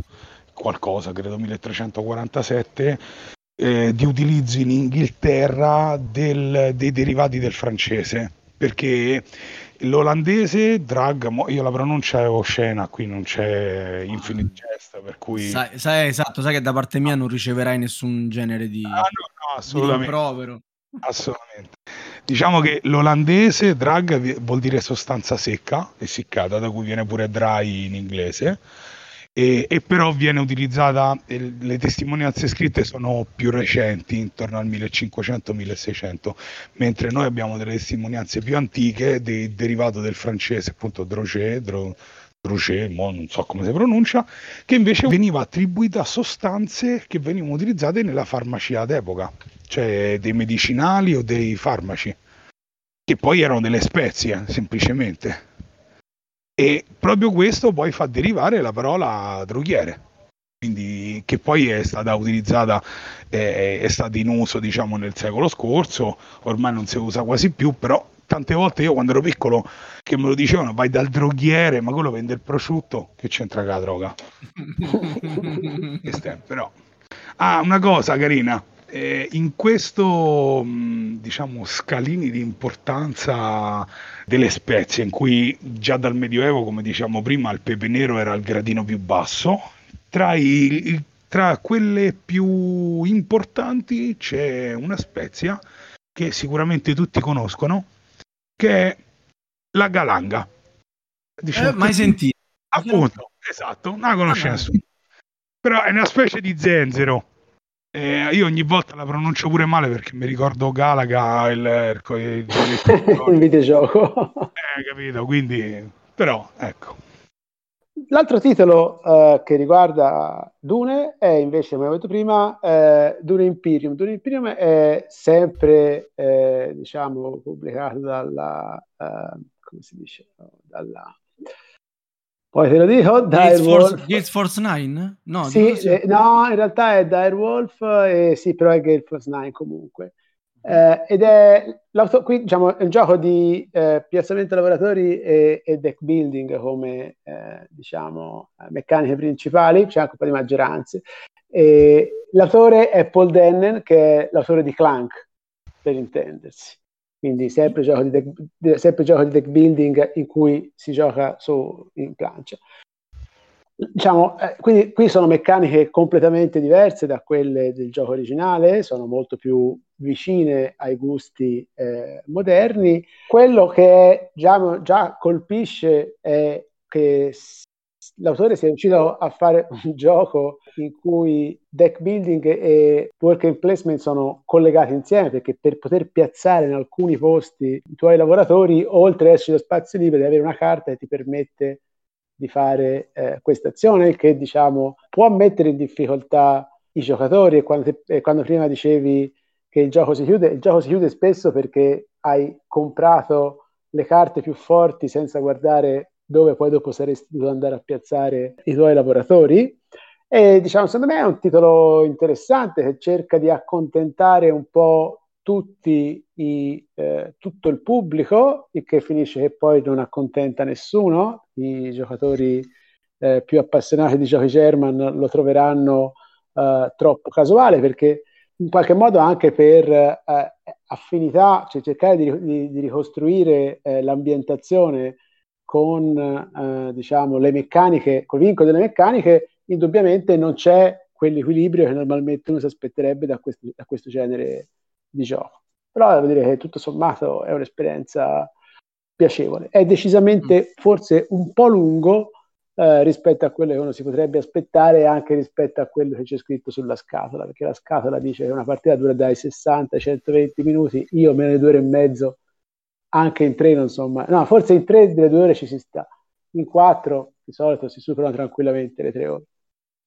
S3: qualcosa, credo 1347, eh, di utilizzo in Inghilterra del, dei derivati del francese, perché l'olandese drag, io la pronuncia è oscena, qui non c'è infinite jest, per cui...
S2: Sai, sai, esatto, sai che da parte mia non riceverai nessun genere di,
S3: ah, no, no, assolutamente.
S2: di rimprovero.
S3: Assolutamente. Diciamo che l'olandese drag vuol dire sostanza secca, essiccata, da cui viene pure dry in inglese, e, e però viene utilizzata, le testimonianze scritte sono più recenti, intorno al 1500-1600, mentre noi abbiamo delle testimonianze più antiche del derivato del francese, appunto Droger, Dro, Droger, non so come si pronuncia, che invece veniva attribuita a sostanze che venivano utilizzate nella farmacia d'epoca, cioè dei medicinali o dei farmaci, che poi erano delle spezie semplicemente. E proprio questo poi fa derivare la parola droghiere, quindi, che poi è stata utilizzata, eh, è stata in uso diciamo nel secolo scorso, ormai non si usa quasi più, però tante volte io quando ero piccolo che me lo dicevano vai dal droghiere, ma quello vende il prosciutto, che c'entra con la droga? però. Ah, una cosa carina, eh, in questo diciamo scalini di importanza delle spezie in cui già dal medioevo come diciamo prima il pepe nero era il gradino più basso tra, i, tra quelle più importanti c'è una spezia che sicuramente tutti conoscono che è la galanga.
S2: Diciamo, eh, mai sentito
S3: appunto esatto non la conosce ah, nessuno. Però è una specie di zenzero eh, io ogni volta la pronuncio pure male perché mi ricordo Galaga, il, il, il,
S4: il videogioco.
S3: Eh, capito, quindi... Però, ecco.
S4: L'altro titolo uh, che riguarda Dune è invece, come ho detto prima, eh, Dune Imperium. Dune Imperium è sempre, eh, diciamo, pubblicato dalla, uh, come si dice, dalla poi te lo dico,
S2: Direwolf. Gate Force 9?
S4: No, sì, eh, no, in realtà è Direwolf, eh, sì, però è Gate Force 9 comunque. Eh, ed è, qui, diciamo, è un gioco di eh, piazzamento lavoratori e, e, deck building come eh, diciamo, meccaniche principali, c'è anche un po' di maggioranze. E l'autore è Paul Dennen, che è l'autore di Clank, per intendersi quindi sempre gioco di deck, sempre gioco di deck building in cui si gioca su in plancia. Diciamo, eh, quindi qui sono meccaniche completamente diverse da quelle del gioco originale, sono molto più vicine ai gusti eh, moderni. Quello che già, già colpisce è che l'autore si è riuscito a fare un gioco in cui deck building e worker placement sono collegati insieme perché per poter piazzare in alcuni posti i tuoi lavoratori, oltre ad esserci lo spazio libero, di avere una carta che ti permette di fare eh, questa azione che diciamo può mettere in difficoltà i giocatori. E quando, te, e quando prima dicevi che il gioco si chiude, il gioco si chiude spesso perché hai comprato le carte più forti senza guardare dove poi dopo saresti dovuto andare a piazzare i tuoi lavoratori. E diciamo, secondo me è un titolo interessante che cerca di accontentare un po' tutti i, eh, tutto il pubblico, il che finisce che poi non accontenta nessuno. I giocatori eh, più appassionati di giochi German lo troveranno eh, troppo casuale perché in qualche modo anche per eh, affinità, cioè cercare di, di, di ricostruire eh, l'ambientazione con eh, diciamo, le meccaniche, con il vincolo delle meccaniche, indubbiamente non c'è quell'equilibrio che normalmente uno si aspetterebbe da questo, da questo genere di gioco. Però devo dire che tutto sommato è un'esperienza piacevole. È decisamente mm. forse un po' lungo eh, rispetto a quello che uno si potrebbe aspettare e anche rispetto a quello che c'è scritto sulla scatola, perché la scatola dice che una partita dura dai 60 ai 120 minuti, io meno di due ore e mezzo anche in treno, insomma, no, forse in tre delle due ore ci si sta, in quattro di solito si superano tranquillamente le tre ore.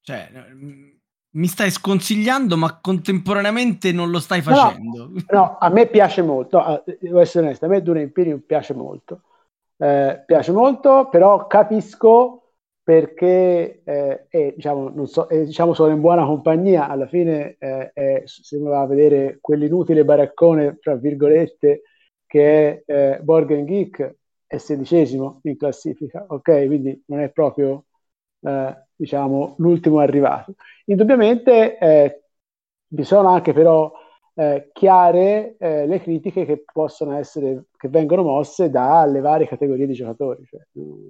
S2: Cioè, mi stai sconsigliando, ma contemporaneamente non lo stai facendo.
S4: No, no a me piace molto, devo essere onesto, a me Dune Imperium piace molto. eh, piace molto, però capisco perché eh, è, diciamo, non so, è, diciamo, sono in buona compagnia, alla fine eh, è, se uno va a vedere quell'inutile baraccone, tra virgolette, che è eh, Borgen Geek, è sedicesimo in classifica, ok? Quindi non è proprio, eh, diciamo, l'ultimo arrivato. Indubbiamente eh, vi sono anche però eh, chiare eh, le critiche che possono essere, che vengono mosse dalle varie categorie di giocatori. Cioè,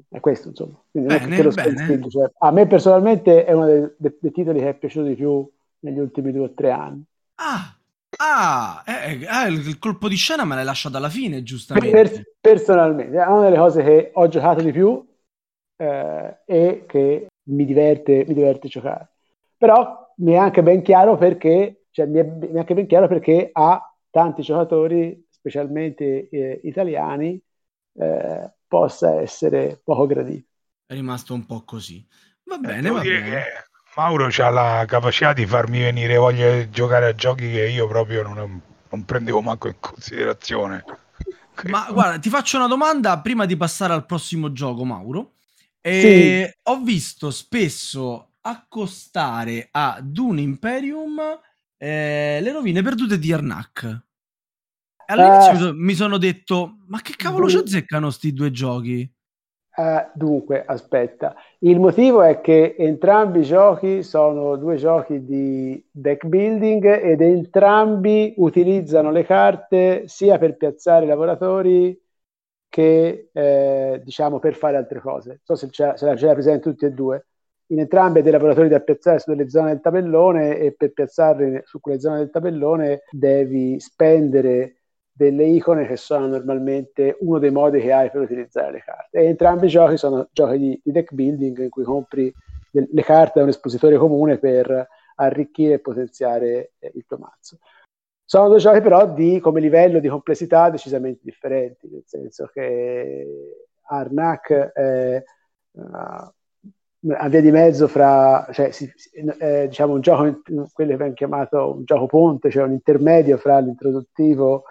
S4: è questo, insomma. Bene, lo cioè, a me personalmente è uno dei, dei, dei, titoli che è piaciuto di più negli ultimi due o tre anni.
S2: Ah, Ah, eh, eh, il colpo di scena me l'hai lasciato alla fine, giustamente.
S4: Per, personalmente, è una delle cose che ho giocato di più eh, e che mi diverte, mi diverte giocare. Però mi è anche ben chiaro perché cioè, mi, è, mi, è, anche ben chiaro perché ha tanti giocatori, specialmente eh, italiani, eh, possa essere poco gradito.
S2: È rimasto un po' così. Va eh, bene, va bene.
S3: Mauro ha la capacità di farmi venire voglia di giocare a giochi che io proprio non, non prendevo manco in considerazione.
S2: Ma guarda, ti faccio una domanda prima di passare al prossimo gioco, Mauro. E sì. Ho visto spesso accostare a Dune Imperium eh, le rovine perdute di Arnak. All'inizio uh, mi sono detto, ma che cavolo ci azzeccano sti due giochi?
S4: Uh, dunque, aspetta, il motivo è che entrambi i giochi sono due giochi di deck building ed entrambi utilizzano le carte sia per piazzare i lavoratori che eh, diciamo per fare altre cose. Non so se c'è, se c'è presente tutti e due in entrambi dei lavoratori da piazzare su delle zone del tabellone e per piazzarli su quelle zone del tabellone devi spendere delle icone che sono normalmente uno dei modi che hai per utilizzare le carte. E entrambi i giochi sono giochi di, di deck building in cui compri de- le carte da un espositore comune per arricchire e potenziare eh, il tuo mazzo. Sono due giochi però di, come livello di complessità decisamente differenti, nel senso che Arnak è uh, a via di mezzo fra, cioè, si, eh, diciamo, un gioco, quello che viene chiamato un gioco ponte, cioè un intermedio fra l'introduttivo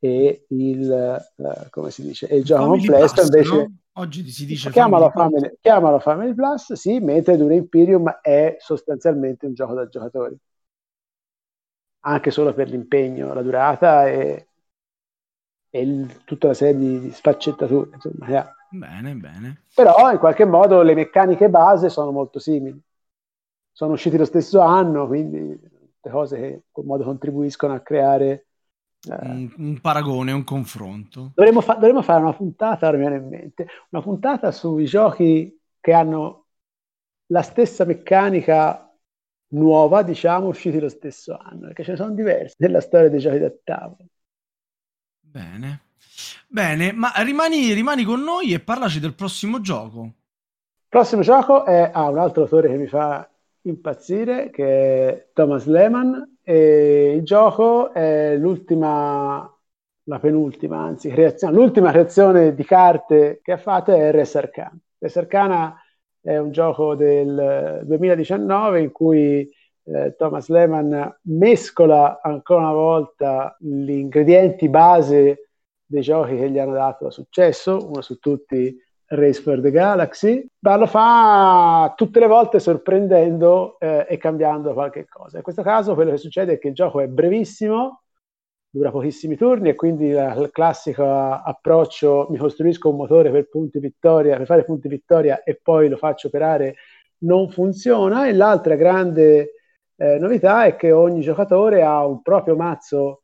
S4: e il, uh, come si dice, e il gioco Family complesso, Plus, invece... No?
S2: Oggi si dice
S4: chiamalo Family, Family, chiamalo Family Plus, sì, mentre Dune Imperium è sostanzialmente un gioco da giocatori. Anche solo per l'impegno, la durata e, e il, tutta la serie di, sfaccettature, insomma, yeah.
S2: Bene, bene.
S4: Però in qualche modo le meccaniche base sono molto simili. Sono usciti lo stesso anno, quindi le cose che in qualche modo contribuiscono a creare
S2: un, un, paragone, un confronto.
S4: Dovremmo, fa- dovremmo fare una puntata, ora mi viene in mente, una puntata sui giochi che hanno la stessa meccanica nuova, diciamo, usciti lo stesso anno, perché ce ne sono diversi nella storia dei giochi da tavolo.
S2: Bene. Bene, ma rimani, rimani con noi e parlaci del prossimo gioco.
S4: Il prossimo gioco è a ah, un altro autore che mi fa impazzire, che è Thomas Lehman, e il gioco è l'ultima, la penultima, anzi, creazione, l'ultima creazione di carte che ha fatto è Res Arcana. Res Arcana è un gioco del 2019 in cui eh, Thomas Lehman mescola ancora una volta gli ingredienti base dei giochi che gli hanno dato successo, uno su tutti Race for the Galaxy, ma lo fa tutte le volte sorprendendo eh, e cambiando qualche cosa. In questo caso quello che succede è che il gioco è brevissimo, dura pochissimi turni e quindi il classico approccio mi costruisco un motore per punti vittoria, per fare punti vittoria e poi lo faccio operare non funziona e l'altra grande eh, novità è che ogni giocatore ha un proprio mazzo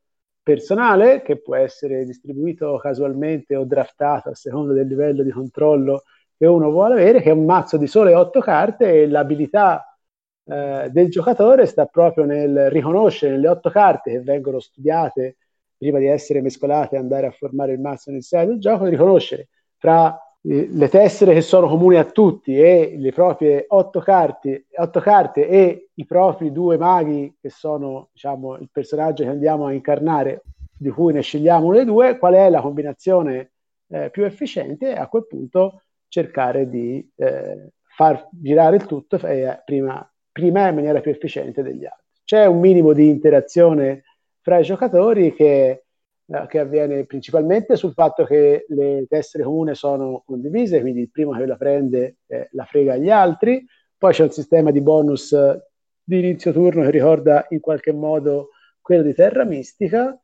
S4: personale che può essere distribuito casualmente o draftato a seconda del livello di controllo che uno vuole avere, che è un mazzo di sole otto carte e l'abilità eh, del giocatore sta proprio nel riconoscere le otto carte che vengono studiate prima di essere mescolate e andare a formare il mazzo iniziale del gioco, riconoscere fra le tessere che sono comuni a tutti e le proprie otto carte, otto carte e i propri due maghi che sono diciamo, il personaggio che andiamo a incarnare, di cui ne scegliamo dei due, qual è la combinazione eh, più efficiente e a quel punto cercare di eh, far girare il tutto eh, prima, prima in maniera più efficiente degli altri. C'è un minimo di interazione fra i giocatori che che avviene principalmente sul fatto che le tessere comuni sono condivise, quindi il primo che la prende eh, la frega agli altri, poi c'è un sistema di bonus di inizio turno che ricorda in qualche modo quello di Terra Mistica,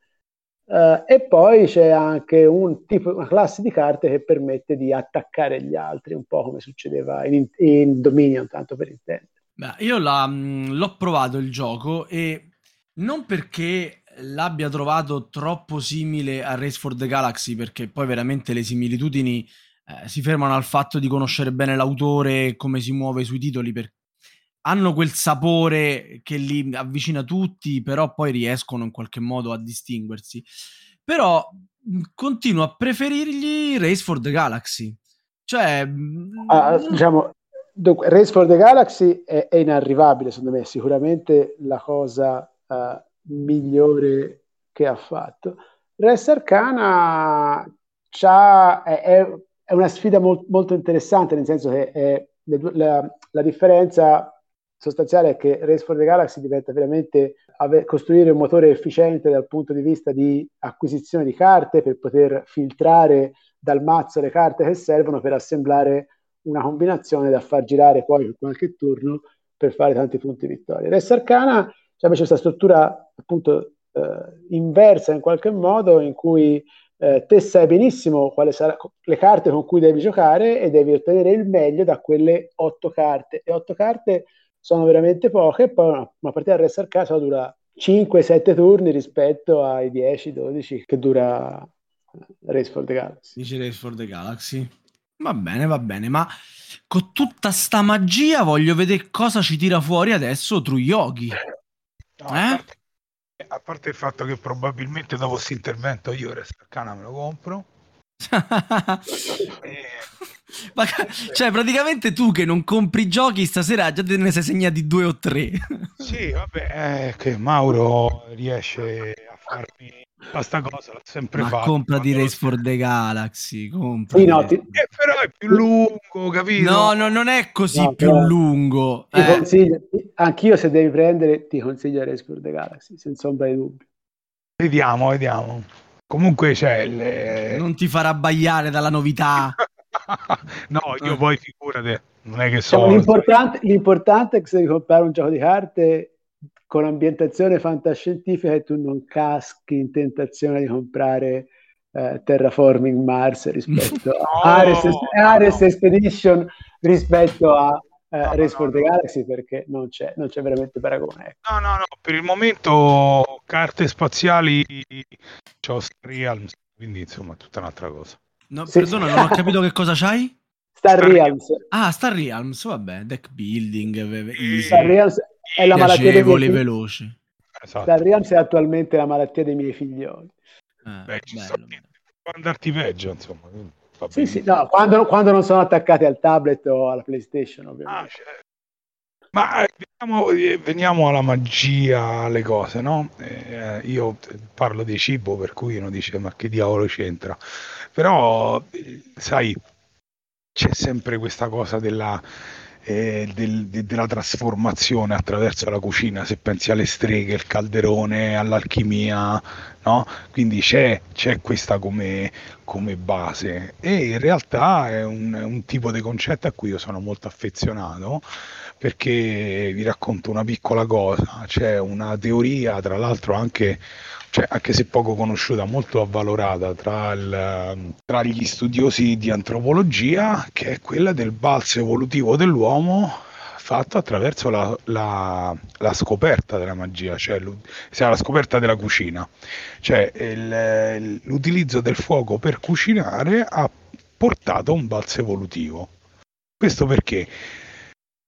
S4: Uh, e poi c'è anche un tipo, una classe di carte che permette di attaccare gli altri, un po' come succedeva in, in Dominion, tanto per intendere.
S2: Beh, io mh, l'ho provato il gioco e non perché l'abbia trovato troppo simile a Race for the Galaxy, perché poi veramente le similitudini eh, si fermano al fatto di conoscere bene l'autore e come si muove sui titoli, per... hanno quel sapore che li avvicina tutti, però poi riescono in qualche modo a distinguersi. Però continuo a preferirgli Race for the Galaxy. Cioè,
S4: ah, diciamo, Dunque, Race for the Galaxy è, è, inarrivabile, secondo me, sicuramente la cosa uh, migliore che ha fatto. Res Arcana è, è, una sfida molt, molto interessante, nel senso che è, la, la, differenza sostanziale è che Race for the Galaxy diventa veramente ave, costruire un motore efficiente dal punto di vista di acquisizione di carte per poter filtrare dal mazzo le carte che servono per assemblare una combinazione da far girare poi per qualche turno per fare tanti punti vittoria. Res Arcana c'è invece questa struttura appunto eh, inversa in qualche modo in cui eh, te sai benissimo quali saranno le carte con cui devi giocare e devi ottenere il meglio da quelle otto carte e otto carte sono veramente poche poi una, una partita Res Arcana dura 5-7 turni rispetto ai 10-12 che dura eh, Race for the Galaxy.
S2: Dice Race for the Galaxy. Va bene, va bene, ma con tutta sta magia voglio vedere cosa ci tira fuori adesso True Yogi.
S3: No, eh? a, parte, a, parte, il fatto che probabilmente dopo questo intervento io Rest Arcana me lo compro.
S2: e... Ma, cioè, praticamente tu che non compri giochi stasera già te ne sei segnati due o tre.
S3: sì, vabbè, è che Mauro riesce farmi questa cosa l'ha sempre
S2: Ma
S3: fatto.
S2: compra di Race for the Galaxy. Compra
S4: sì, no, ti...
S3: eh, però è più lungo, capito?
S2: No, no non è così no, più però... lungo.
S4: Ti eh. consiglio, anch'io se devi prendere ti consiglio Race for the Galaxy, senza ombra di dubbio.
S3: Vediamo, vediamo. Comunque c'è le...
S2: Non ti farà abbagliare dalla novità.
S3: no, io poi figurate, non è che so...
S4: Diciamo, l'importante, l'importante è che se devi comprare un gioco di carte con ambientazione fantascientifica e tu non caschi in tentazione di comprare eh, Terraforming Mars rispetto a Ares, Ares Expedition rispetto a eh, no, Race for the Galaxy perché non c'è, non c'è veramente paragone.
S3: Ecco. No, no, no, per il momento carte spaziali c'ho Realms, quindi insomma tutta un'altra cosa.
S2: No, sì, perdona, sì. non ho capito che cosa c'hai?
S4: Star, Star Realms.
S2: Ah, Star Realms, vabbè, deck building.
S4: Star Realms è la malattia dei miei
S2: veloci.
S3: Esatto.
S4: Star Realms è attualmente la malattia dei miei figlioli.
S3: Eh, Beh, ci bello, bello. può andarti peggio, insomma.
S4: Sì, sì, no, quando, quando, non sono attaccati al tablet o alla PlayStation, ovviamente. Ah, certo.
S3: Ma veniamo, veniamo, alla magia, alle cose, no? Eh, io parlo di cibo, per cui uno dice ma che diavolo c'entra? Però, sai, c'è sempre questa cosa della eh, del, de, della trasformazione attraverso la cucina, se pensi alle streghe, il calderone, all'alchimia, no? Quindi c'è, c'è questa come, come, base. E in realtà è un, un tipo di concetto a cui io sono molto affezionato perché vi racconto una piccola cosa, c'è una teoria, tra l'altro anche cioè, anche se poco conosciuta, molto avvalorata tra, il, tra, gli studiosi di antropologia, che è quella del balzo evolutivo dell'uomo fatto attraverso la, la, la scoperta della magia, cioè, cioè la scoperta della cucina. Cioè il, l'utilizzo del fuoco per cucinare ha portato a un balzo evolutivo. Questo perché?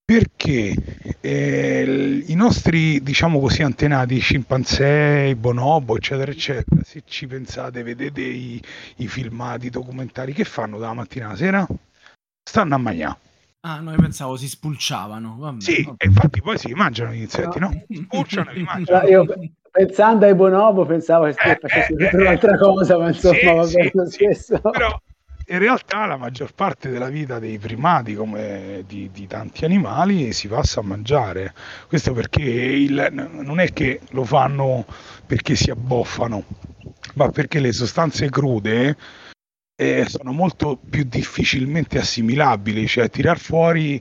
S3: Perché eh, i nostri, diciamo così, antenati, scimpanzé, i bonobo, eccetera, eccetera, se ci pensate, vedete i, i filmati, i documentari, che fanno dalla mattina alla sera? Stanno a mangiare.
S2: Ah, no, io pensavo si spulciavano. Vabbè,
S3: sì,
S2: vabbè.
S3: e infatti poi si mangiano gli insetti, no? Spulciano e li mangiano.
S4: Io, pensando ai bonobo pensavo che eh, facesse eh, un'altra cosa, ma insomma, sì, vabbè, sì, lo stesso.
S3: Sì, però in realtà la maggior parte della vita dei primati, come di, di tanti animali, si passa a mangiare. Questo perché il, non è che lo fanno perché si abboffano, Ma perché le sostanze crude eh, sono molto più difficilmente assimilabili, cioè tirar fuori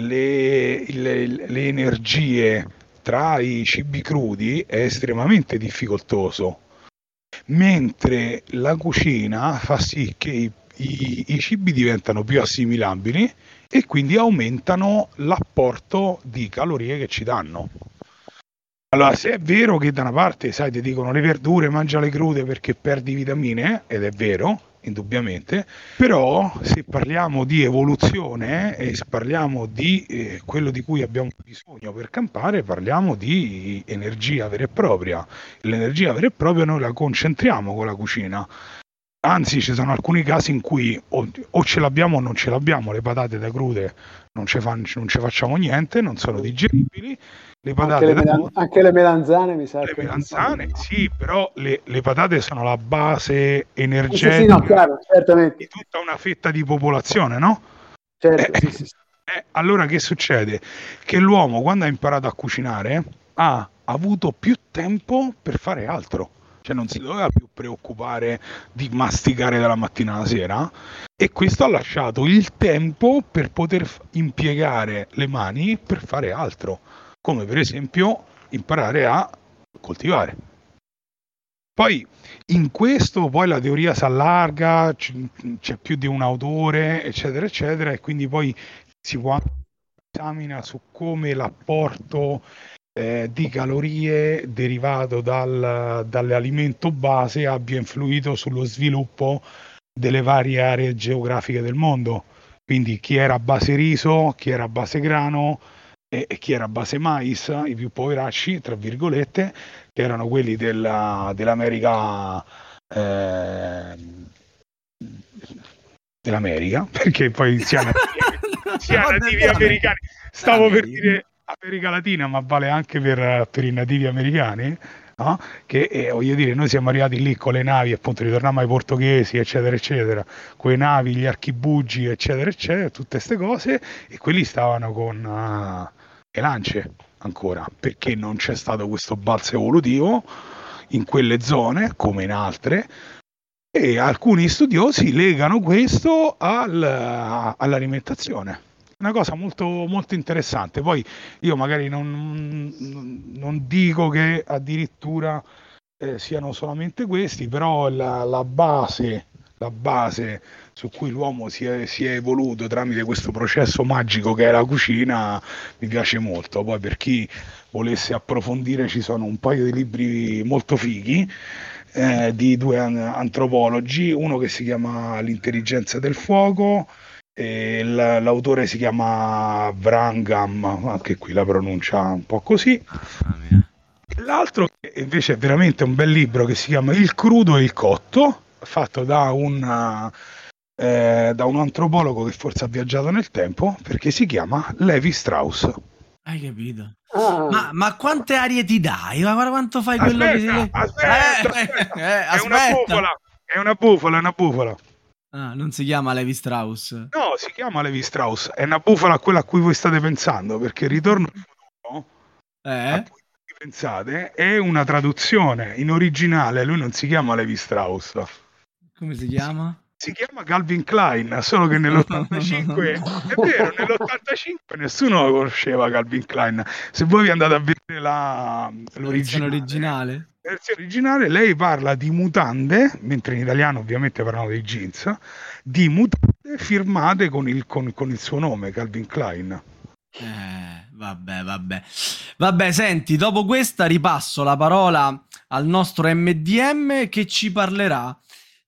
S3: le, le, le energie tra i cibi crudi è estremamente difficoltoso, mentre la cucina fa sì che i, i, i cibi diventano più assimilabili e quindi aumentano l'apporto di calorie che ci danno. Allora, se è vero che da una parte, sai, ti dicono le verdure, mangia le crude perché perdi vitamine, ed è vero, indubbiamente, però se parliamo di evoluzione e se parliamo di eh, quello di cui abbiamo bisogno per campare, parliamo di energia vera e propria. L'energia vera e propria noi la concentriamo con la cucina. Anzi, ci sono alcuni casi in cui o, o ce l'abbiamo o non ce l'abbiamo, le patate da crude non ci, fan, non ci facciamo niente, non sono digeribili.
S4: Le patate anche le, melan- anche le melanzane, mi sa.
S3: Le melanzane, sì, però le, le, patate sono la base energetica sì, sì,
S4: no, chiaro,
S3: di tutta una fetta di popolazione, no?
S4: Certo, eh, sì, sì.
S3: Eh, allora che succede? Che l'uomo quando ha imparato a cucinare ha avuto più tempo per fare altro cioè non si doveva più preoccupare di masticare dalla mattina alla sera e questo ha lasciato il tempo per poter impiegare le mani per fare altro, come per esempio imparare a coltivare. Poi in questo poi la teoria si allarga, c'è più di un autore, eccetera, eccetera, e quindi poi si può esamina su come l'apporto eh, di calorie derivato dal, dall'alimento base abbia influito sullo sviluppo delle varie aree geografiche del mondo. Quindi chi era a base riso, chi era a base grano e, chi era a base mais, i più poveracci, tra virgolette, che erano quelli della, dell'America. Eh, dell'America, perché poi sia nativi americani. Stavo per dire America Latina, ma vale anche per, per i nativi americani. No? Che eh, voglio dire, noi siamo arrivati lì con le navi, appunto, ritorniamo ai portoghesi, eccetera, eccetera, con le navi, gli archibugi, eccetera, eccetera, tutte queste cose, e quelli stavano con uh, le lance ancora, perché non c'è stato questo balzo evolutivo in quelle zone, come in altre, e alcuni studiosi legano questo al, all'alimentazione una cosa molto, molto interessante. Poi io magari non, non dico che addirittura eh, siano solamente questi, però la, la, base, la base su cui l'uomo si è, si è, evoluto tramite questo processo magico che è la cucina mi piace molto. Poi per chi volesse approfondire ci sono un paio di libri molto fighi. Eh, di due antropologi, uno che si chiama L'intelligenza del fuoco l'autore si chiama Vrangam, anche qui la pronuncia un po' così. L'altro invece è veramente un bel libro che si chiama Il crudo e il cotto, fatto da un, eh, da un antropologo che forse ha viaggiato nel tempo, perché si chiama Levi Strauss.
S2: Hai capito? Ah. Ma, ma, quante arie ti dai? Ma guarda quanto fai quello
S3: aspetta,
S2: che...
S3: Aspetta, eh, aspetta. Eh, aspetta. È una bufola, è una bufola, è una bufola.
S2: Ah, non si chiama Levi Strauss.
S3: No, si chiama Levi Strauss. È una bufala quella a cui voi state pensando, perché Ritorno al futuro,
S2: eh? a
S3: cui pensate, è una traduzione. In originale lui non si chiama Levi Strauss.
S2: Come si chiama?
S3: Si chiama Calvin Klein, solo che nell'85 è vero, nell'85 nessuno lo conosceva Calvin Klein. Se voi vi andate a vedere la, l'originale,
S2: originale
S3: versione originale lei parla di mutande, mentre in italiano ovviamente parlano dei jeans, di mutande firmate con il, con, con il suo nome, Calvin Klein.
S2: Eh, vabbè, vabbè. Vabbè, senti, dopo questa ripasso la parola al nostro MDM che ci parlerà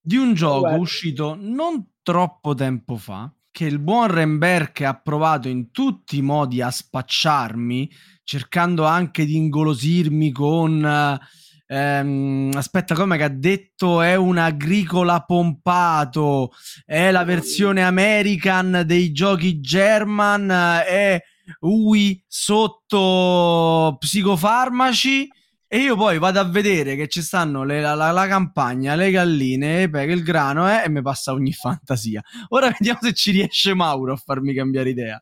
S2: di un gioco Beh. uscito non troppo tempo fa, che il buon Remberg ha provato in tutti i modi a spacciarmi, cercando anche di ingolosirmi con... Ehm, aspetta come che ha detto è un agricola pompato è la versione American dei giochi German è UI sotto psicofarmaci e io poi vado a vedere che ci stanno le, la, la, la, campagna, le galline, il grano eh, e mi passa ogni fantasia. Ora vediamo se ci riesce Mauro a farmi cambiare idea.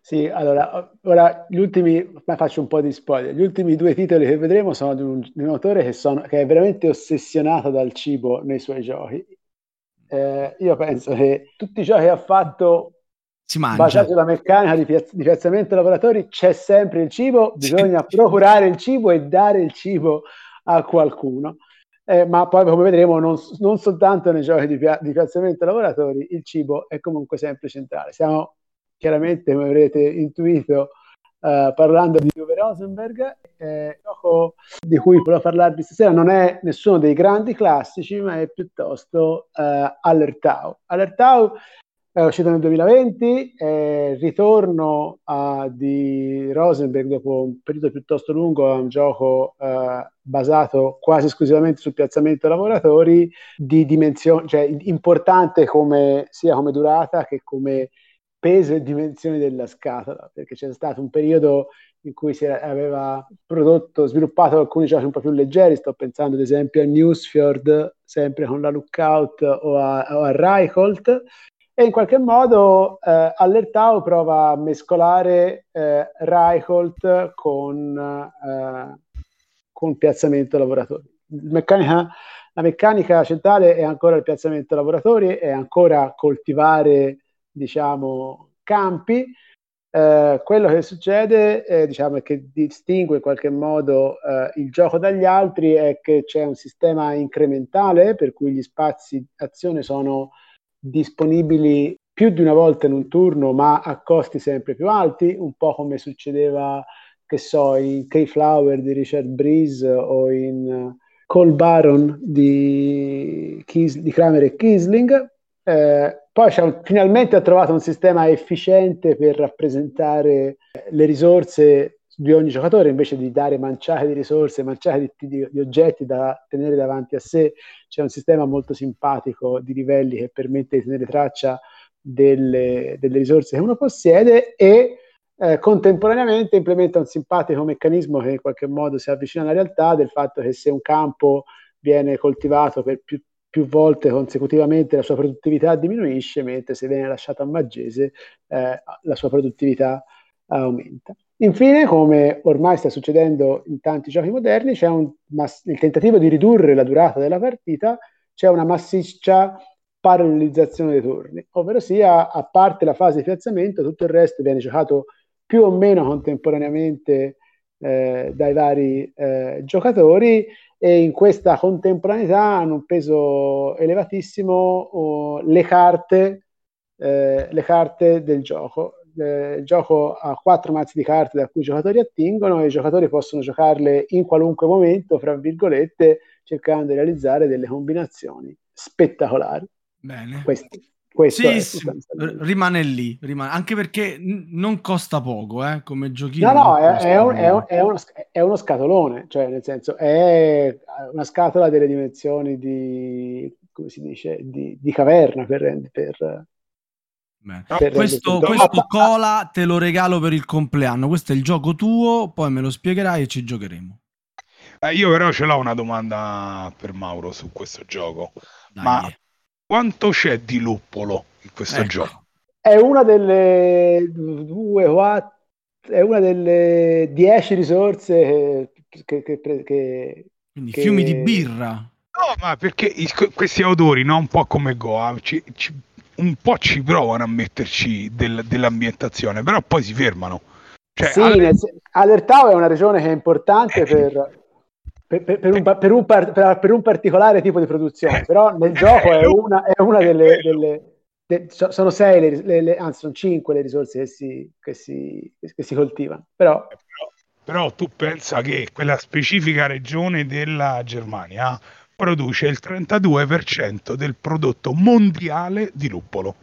S4: Sì, allora, ora gli ultimi, ma faccio un po' di spoiler, gli ultimi due titoli che vedremo sono di un, di un autore che, sono, che, è veramente ossessionato dal cibo nei suoi giochi. Eh, io penso che tutti i giochi che ha fatto
S2: si mangia.
S4: basati sulla meccanica di, piazz- di piazzamento lavoratori c'è sempre il cibo, bisogna sì. procurare il cibo e dare il cibo a qualcuno. Eh, ma poi come vedremo non, non soltanto nei giochi di, pia- di piazzamento lavoratori il cibo è comunque sempre centrale. Siamo chiaramente, come avrete intuito, Uh, parlando di Uwe Rosenberg, eh, gioco di cui volevo parlarvi stasera non è nessuno dei grandi classici, ma è piuttosto uh, Allertau. Allertau è uscito nel 2020, è ritorno uh, di Rosenberg dopo un periodo piuttosto lungo a un gioco basato quasi esclusivamente sul piazzamento lavoratori, di dimensione, cioè importante come, sia come durata che come peso e dimensioni della scatola, perché c'è stato un periodo in cui si aveva prodotto, sviluppato alcuni giochi un po' più leggeri, sto pensando ad esempio a Newsfjord, sempre con la Lookout o a, o a Reicholt, e in qualche modo eh, Allertau prova a mescolare eh, Reicholt con, eh, con piazzamento lavoratori. Meccanica, la meccanica centrale è ancora il piazzamento lavoratori, è ancora coltivare diciamo, campi. Eh, quello che succede, eh, diciamo, che distingue in qualche modo eh, il gioco dagli altri è che c'è un sistema incrementale per cui gli spazi azione sono disponibili più di una volta in un turno, ma a costi sempre più alti, un po' come succedeva, che so, in Keyflower di Richard Breeze o in Cole Baron di, Kies- di Kramer e Kisling. Eh, poi un, finalmente ha trovato un sistema efficiente per rappresentare le risorse di ogni giocatore, invece di dare manciate di risorse, manciate di, di, di, oggetti da tenere davanti a sé, c'è un sistema molto simpatico di livelli che permette di tenere traccia delle, delle risorse che uno possiede e eh, contemporaneamente implementa un simpatico meccanismo che in qualche modo si avvicina alla realtà del fatto che se un campo viene coltivato per più più volte consecutivamente la sua produttività diminuisce, mentre se viene lasciato a Maggese eh, la sua produttività aumenta. Infine, come ormai sta succedendo in tanti giochi moderni, c'è un mass- il tentativo di ridurre la durata della partita, c'è una massiccia parallelizzazione dei turni, ovvero sia, a parte la fase di piazzamento, tutto il resto viene giocato più o meno contemporaneamente eh, dai vari eh, giocatori e in questa contemporaneità hanno un peso elevatissimo oh, le, carte, eh, le carte del gioco. Eh, gioco ha quattro mazzi di carte da cui i giocatori attingono e i giocatori possono giocarle in qualunque momento, fra virgolette, cercando di realizzare delle combinazioni spettacolari.
S2: Bene.
S4: Questi. Questo
S2: sì, sì rimane lì, rimane. anche perché n- non costa poco eh, come giochino.
S4: No, no, è, è, un, è, un, uno, è, uno, scatolone, cioè nel senso è una scatola delle dimensioni di, come si dice, di, di caverna per, per,
S2: per questo, questo cola te lo regalo per il compleanno, questo è il gioco tuo, poi me lo spiegherai e ci giocheremo.
S3: Eh, io però ce l'ho una domanda per Mauro su questo gioco. Dai. Ma quanto c'è di luppolo in questo ecco. gioco?
S4: È una delle due, quattro, è una delle dieci risorse che, che, che, che
S2: quindi che... fiumi di birra.
S3: No, ma perché i, questi autori, no? un po' come Goa, ci, ci, un po' ci provano a metterci del, dell'ambientazione, però poi si fermano.
S4: Cioè, sì, alle... Allertau è una regione che è importante eh, per, per, per, per, un, per, un par, per, un, particolare tipo di produzione, però nel gioco è una, è una delle, delle de, sono sei, le, le, le, anzi sono cinque le risorse che si, che si, che si coltivano. Però...
S3: però... Però, tu pensa che quella specifica regione della Germania produce il 32% del prodotto mondiale di luppolo.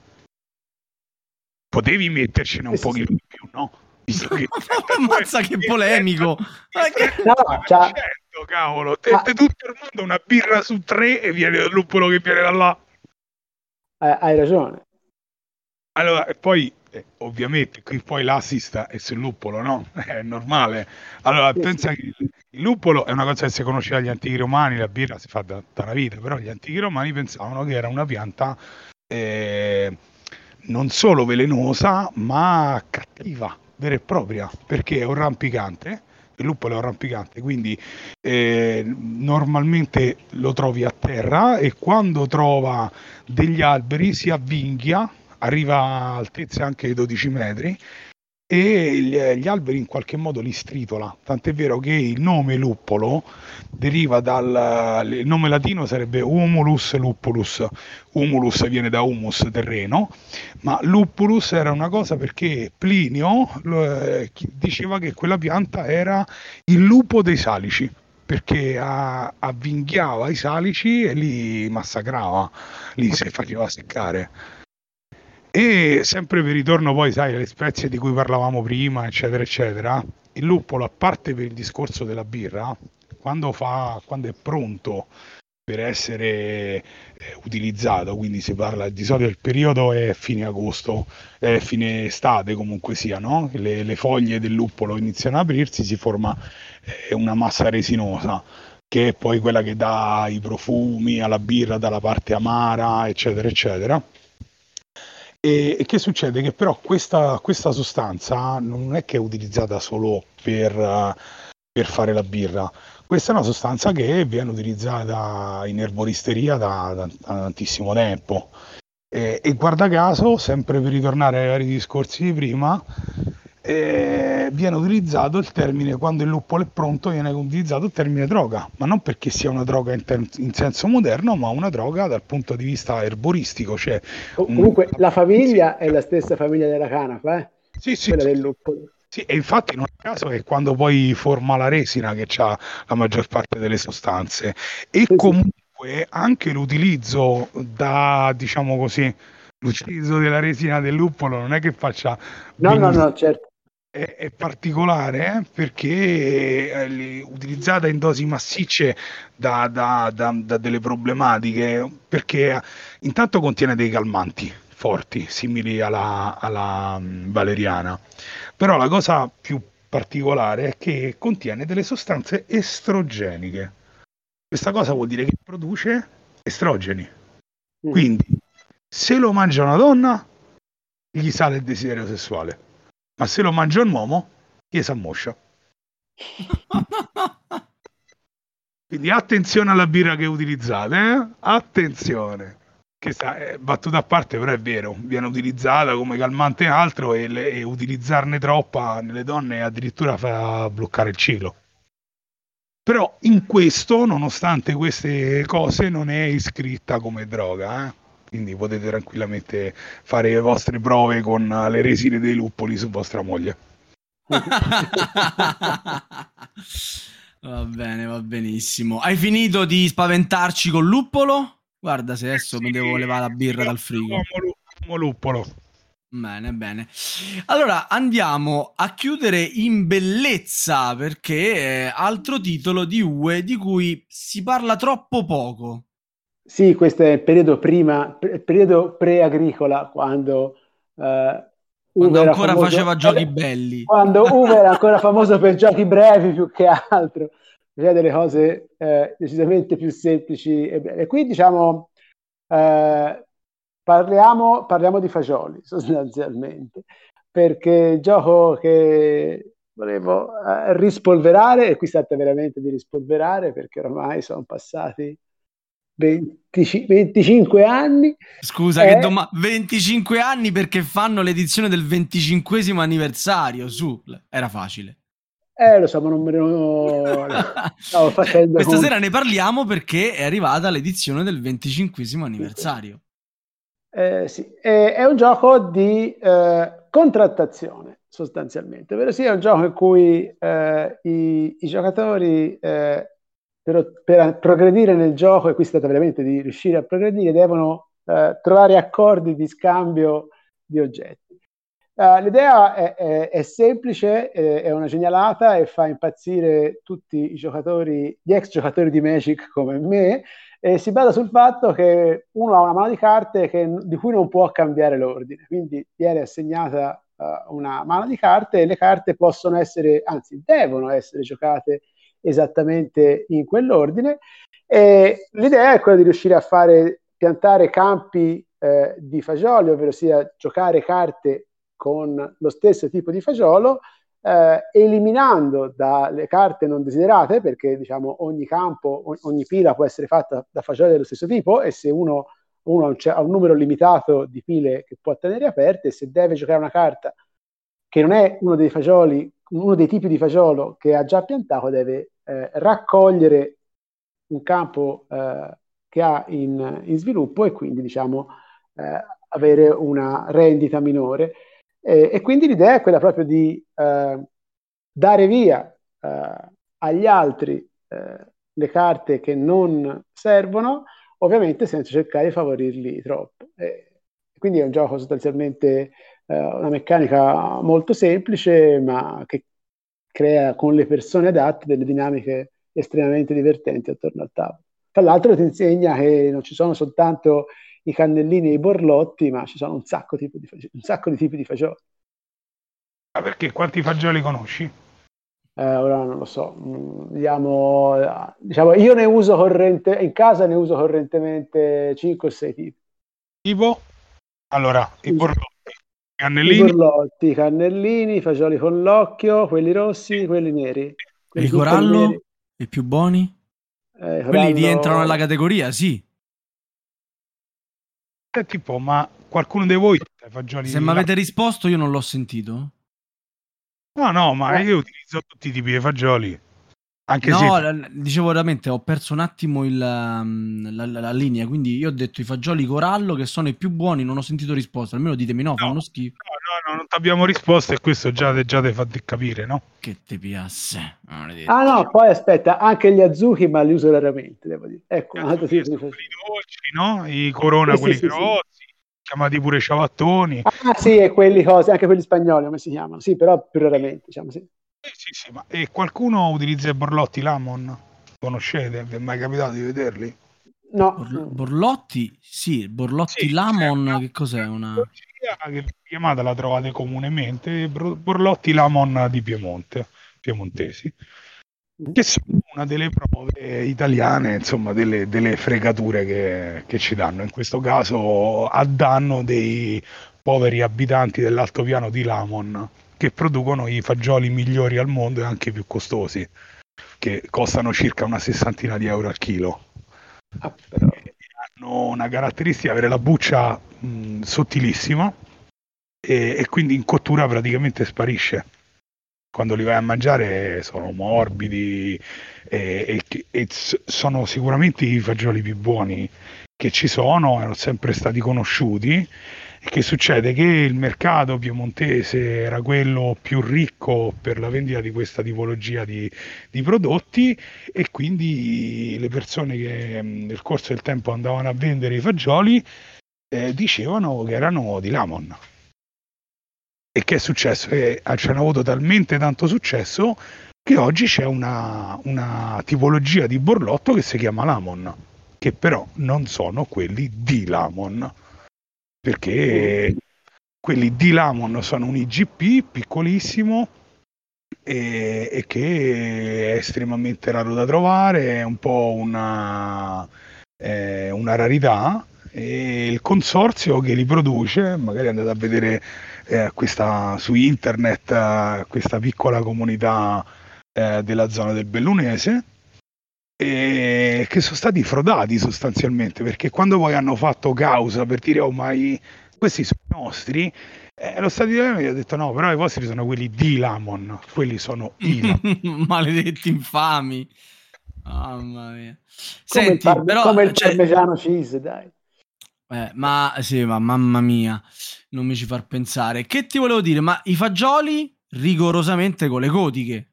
S3: Potevi mettercene un eh, pochino sì. di più, no?
S2: Visto che Ammazza che polemico!
S3: no, cioè, cavolo, te, te tutto il mondo una birra su tre e viene il luppolo che viene da là.
S4: Eh, hai ragione.
S3: Allora, e poi eh, ovviamente qui poi l'assist è sul luppolo, no? È normale. Allora, pensa che il luppolo è una cosa che si conosceva dagli antichi romani, la birra si fa da, da una vita, però gli antichi romani pensavano che era una pianta eh, non solo velenosa, ma cattiva, vera e propria, perché è un rampicante. Il luppolo è un rampicante, quindi eh, normalmente lo trovi a terra e quando trova degli alberi si avvinghia, arriva a altezze anche di 12 metri e gli, gli, alberi in qualche modo li stritola. Tant'è vero che il nome luppolo deriva dal il nome latino sarebbe Humulus lupulus. Humulus viene da humus, terreno, ma lupulus era una cosa perché Plinio eh, diceva che quella pianta era il lupo dei salici perché avvinghiava i salici e li massacrava, li si faceva seccare. E sempre per ritorno poi, sai, alle spezie di cui parlavamo prima, eccetera, eccetera, il luppolo, a parte per il discorso della birra, quando, fa, quando è pronto per essere eh, utilizzato, quindi si parla di solito il periodo è fine agosto, è fine estate comunque sia, no? le, le, foglie del luppolo iniziano ad aprirsi, si forma eh, una massa resinosa che è poi quella che dà i profumi alla birra dalla parte amara, eccetera, eccetera e, e, che succede? Che però questa, questa, sostanza non è che è utilizzata solo per, per, fare la birra, questa è una sostanza che viene utilizzata in erboristeria da, da, da tantissimo tempo. E, e, guarda caso, sempre per ritornare ai vari discorsi di prima, eh, viene utilizzato il termine, quando il luppolo è pronto, viene utilizzato il termine droga, ma non perché sia una droga in, ter- in senso moderno, ma una droga dal punto di vista erboristico. Cioè
S4: Comunque un... la famiglia è la stessa famiglia della canapa, eh?
S3: Sì, sì, quella sì. del luppolo. Sì, e infatti non è caso che quando poi forma la resina che ha la maggior parte delle sostanze e sì, comunque anche l'utilizzo da, diciamo così, l'utilizzo della resina del luppolo non è che faccia...
S4: No, no, no, certo
S3: è, è particolare eh? perché è utilizzata in dosi massicce da, da, da, da, delle problematiche, perché intanto contiene dei calmanti forti, simili alla, alla mm, valeriana, però la cosa più particolare è che contiene delle sostanze estrogeniche. Questa cosa vuol dire che produce estrogeni. Mm. Quindi, se lo mangia una donna, gli sale il desiderio sessuale ma se lo mangia un uomo, gli si ammoscia. Quindi attenzione alla birra che utilizzate, eh? attenzione. Che sta, è battuta a parte, però è vero, viene utilizzata come calmante e altro e, le, e utilizzarne troppa nelle donne addirittura fa bloccare il ciclo. Però in questo, nonostante queste cose, non è iscritta come droga. Eh? Quindi potete tranquillamente fare le vostre prove con le resine dei luppoli su vostra moglie.
S2: va bene, va benissimo. Hai finito di spaventarci col luppolo? Guarda se adesso sì, mi devo levare la birra dal frigo.
S3: Uomo luppolo.
S2: Bene, bene. Allora andiamo a chiudere in bellezza perché è altro titolo di UE di cui si parla troppo poco.
S4: Sì, questo è il periodo prima, periodo pre-agricola, quando
S2: eh, quando ancora famoso, faceva giochi belli.
S4: Quando Uwe era ancora famoso per giochi brevi più che altro, faceva delle cose eh, decisamente più semplici. E, e qui diciamo, eh, parliamo, parliamo di fagioli sostanzialmente, perché il gioco che volevo eh, rispolverare, e qui si tratta veramente di rispolverare perché ormai sono passati 20, 25 anni.
S2: Scusa, è... che doma- 25 anni perché fanno l'edizione del 25 anniversario. Su, era facile.
S4: Eh, lo so, ma non me lo stavo
S2: facendo. Questa sera ne parliamo perché è arrivata l'edizione del 25 anniversario.
S4: Eh, sì, è, è, un gioco di eh, contrattazione sostanzialmente, ovvero sia è un gioco in cui eh, i, i, giocatori eh, per, per, progredire nel gioco, e qui si tratta veramente di riuscire a progredire, devono eh, trovare accordi di scambio di oggetti. Uh, l'idea è, è, è semplice, è, è, una genialata e fa impazzire tutti i giocatori, gli ex giocatori di Magic come me, e si basa sul fatto che uno ha una mano di carte che, di cui non può cambiare l'ordine, quindi viene assegnata uh, una mano di carte e le carte possono essere, anzi devono essere giocate esattamente in quell'ordine. E l'idea è quella di riuscire a fare piantare campi eh, di fagioli, ovvero sia giocare carte con lo stesso tipo di fagiolo, eh, eliminando dalle carte non desiderate, perché diciamo ogni campo, ogni pila può essere fatta da fagioli dello stesso tipo e se uno, uno ha un numero limitato di pile che può tenere aperte, se deve giocare una carta che non è uno dei fagioli, uno dei tipi di fagiolo che ha già piantato, deve eh, raccogliere un campo eh, che ha in, in, sviluppo e quindi diciamo eh, avere una rendita minore. E, quindi l'idea è quella proprio di eh, dare via eh, agli altri le carte che non servono, ovviamente senza cercare di favorirli troppo. E, quindi è un gioco sostanzialmente eh, una meccanica molto semplice, ma che crea con le persone adatte delle dinamiche estremamente divertenti attorno al tavolo. Tra l'altro ti insegna che non ci sono soltanto i cannellini e i borlotti, ma ci sono un sacco, di, un sacco di tipi di fagioli.
S3: Ma perché quanti fagioli conosci?
S4: Eh, ora non lo so, Vediamo, diciamo, io ne uso corrente, in casa ne uso correntemente 5 o 6 tipi.
S3: Tipo? Allora, i borlotti, cannellini. I
S4: borlotti, cannellini, i fagioli con l'occhio, quelli rossi, quelli neri.
S2: Quelli il corallo? Neri. I più buoni? Eh, corallo... Quelli rientrano nella categoria, sì.
S3: Eh, tipo, ma qualcuno di voi fagioli
S2: Se mi avete risposto io non l'ho sentito.
S3: No, no, ma eh. io utilizzo tutti i tipi di fagioli. Anche
S2: no,
S3: se...
S2: dicevo veramente, ho perso un attimo il, um, la, la, la, linea, quindi io ho detto i fagioli corallo che sono i più buoni, non ho sentito risposta, almeno ditemi no, no fanno schifo.
S3: No, no, non ti abbiamo risposto e questo già, già ti fa capire, no?
S2: Che ti piace.
S4: Ah no, poi aspetta, anche gli azuki, ma li uso raramente, devo dire. Ecco, un altro tipo
S3: di fagioli. dolci, no? I corona, sì, quelli sì, grossi. Sì chiamati pure ciabattoni.
S4: Ah sì, e quelli cose, anche quelli spagnoli come si chiamano, sì, però più raramente, diciamo sì.
S3: Eh, sì, sì, ma e qualcuno utilizza i borlotti Lamon? Conoscete? Vi è mai capitato di vederli?
S4: No.
S2: Bor- borlotti? Sì, Borlotti sì, Lamon, una... che cos'è? Una...
S3: Che chiamata la trovate comunemente, Borlotti Lamon di Piemonte, piemontesi, che sono una delle prove italiane, insomma, delle, delle fregature che, che ci danno, in questo caso a danno dei poveri abitanti dell'altopiano di Lamon che producono i fagioli migliori al mondo e anche più costosi, che costano circa una sessantina di euro al chilo. Ah. Hanno una caratteristica avere la buccia mh, sottilissima e, e quindi in cottura praticamente sparisce quando li vai a mangiare sono morbidi e, e, e, sono sicuramente i fagioli più buoni che ci sono, erano sempre stati conosciuti che succede? Che il mercato piemontese era quello più ricco per la vendita di questa tipologia di, di prodotti e quindi le persone che nel corso del tempo andavano a vendere i fagioli eh, dicevano che erano di Lamon. E che è successo? Che ci hanno avuto talmente tanto successo che oggi c'è una, una tipologia di borlotto che si chiama Lamon, che però non sono quelli di Lamon perché quelli di Lamon sono un IGP piccolissimo e, e, che è estremamente raro da trovare, è un po' una, eh, una rarità e il consorzio che li produce, magari andate a vedere eh, questa, su internet eh, questa piccola comunità eh, della zona del Bellunese, e che sono stati frodati sostanzialmente perché quando poi hanno fatto causa per dire oh ma i, questi sono i nostri eh, lo Stato italiano gli ha detto no però i vostri sono quelli di Lamon quelli sono i
S2: Lamon. Maledetti infami. Mamma mia.
S4: Come Senti, il, par- però, come il cioè... parmigiano cheese dai.
S2: Eh, ma sì ma mamma mia non mi ci far pensare. Che ti volevo dire ma i fagioli rigorosamente con le codiche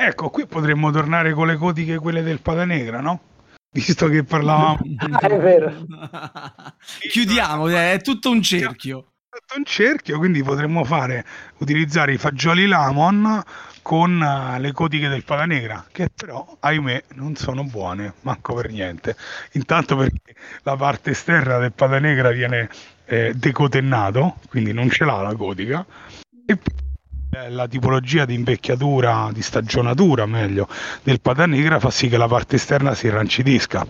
S3: Ecco, qui potremmo tornare con le codiche quelle del Patanegra, no? Visto che parlavamo...
S4: ah, è vero.
S2: Chiudiamo, è tutto un cerchio.
S3: È tutto un cerchio, quindi potremmo fare, utilizzare i fagioli Lamon con uh, le codiche del Patanegra, che però, ahimè, non sono buone, manco per niente. Intanto perché la parte esterna del Patanegra viene eh, decotennato, quindi non ce l'ha la codica, e eh, la tipologia di invecchiatura, di stagionatura meglio, del pata negra fa sì che la parte esterna si rancidisca.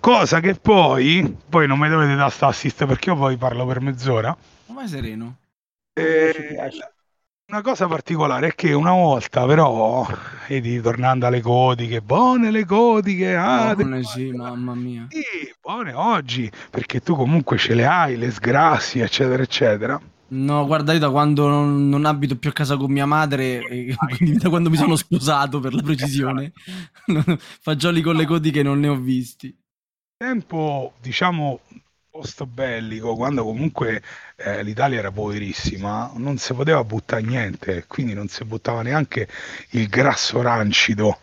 S3: Cosa che poi, poi non mi dovete dare sta assist perché io poi parlo per mezz'ora.
S2: Ma sereno.
S3: Eh, una cosa particolare è che una volta però, vedi, tornando alle codiche, buone le codiche, ah,
S2: Buone, sì, mamma mia.
S3: sì, buone oggi, perché tu comunque ce le hai, le sgrassi, eccetera, eccetera.
S2: No, guarda, io da quando non, non abito più a casa con mia madre, e quindi da quando mi sono sposato per la precisione, fagioli con le codiche non ne ho visti.
S3: Tempo, diciamo, post bellico, quando comunque eh, l'Italia era poverissima, non si poteva buttare niente, quindi non si buttava neanche il grasso rancido,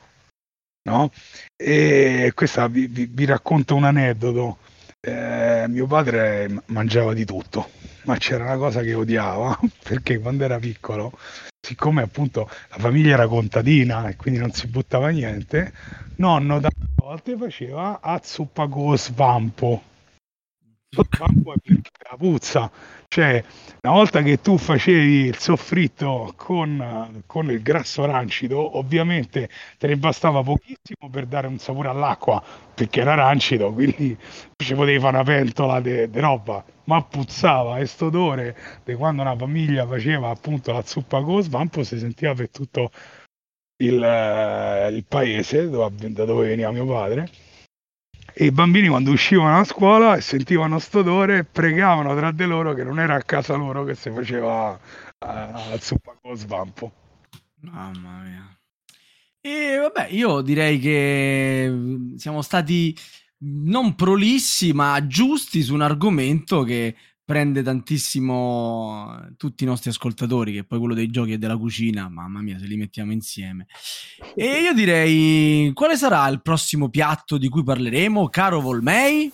S3: no? E questa vi, vi- vi racconto un aneddoto. Eh, mio padre mangiava di tutto, ma c'era una cosa che odiava, perché quando era piccolo, siccome appunto la famiglia era contadina e quindi non si buttava niente, nonno da volte faceva a zuppa con Svampo è perché la puzza, cioè una volta che tu facevi il soffritto con, con il grasso rancido, ovviamente te ne bastava pochissimo per dare un sapore all'acqua, perché era rancido, quindi ci potevi fare una pentola di roba, ma puzzava e sto odore di quando una famiglia faceva appunto la zuppa con svampo si sentiva per tutto il, eh, il paese da dove veniva mio padre e i bambini quando uscivano a scuola e sentivano sto odore pregavano tra di loro che non era a casa loro che si faceva la zuppa con svampo
S2: Mamma mia. E vabbè, io direi che mm, siamo stati non prolissi, ma giusti su un argomento che prende tantissimo tutti i nostri ascoltatori, che poi quello dei giochi e della cucina, mamma mia, se li mettiamo insieme. E io direi, quale sarà il prossimo piatto di cui parleremo, caro Volmei?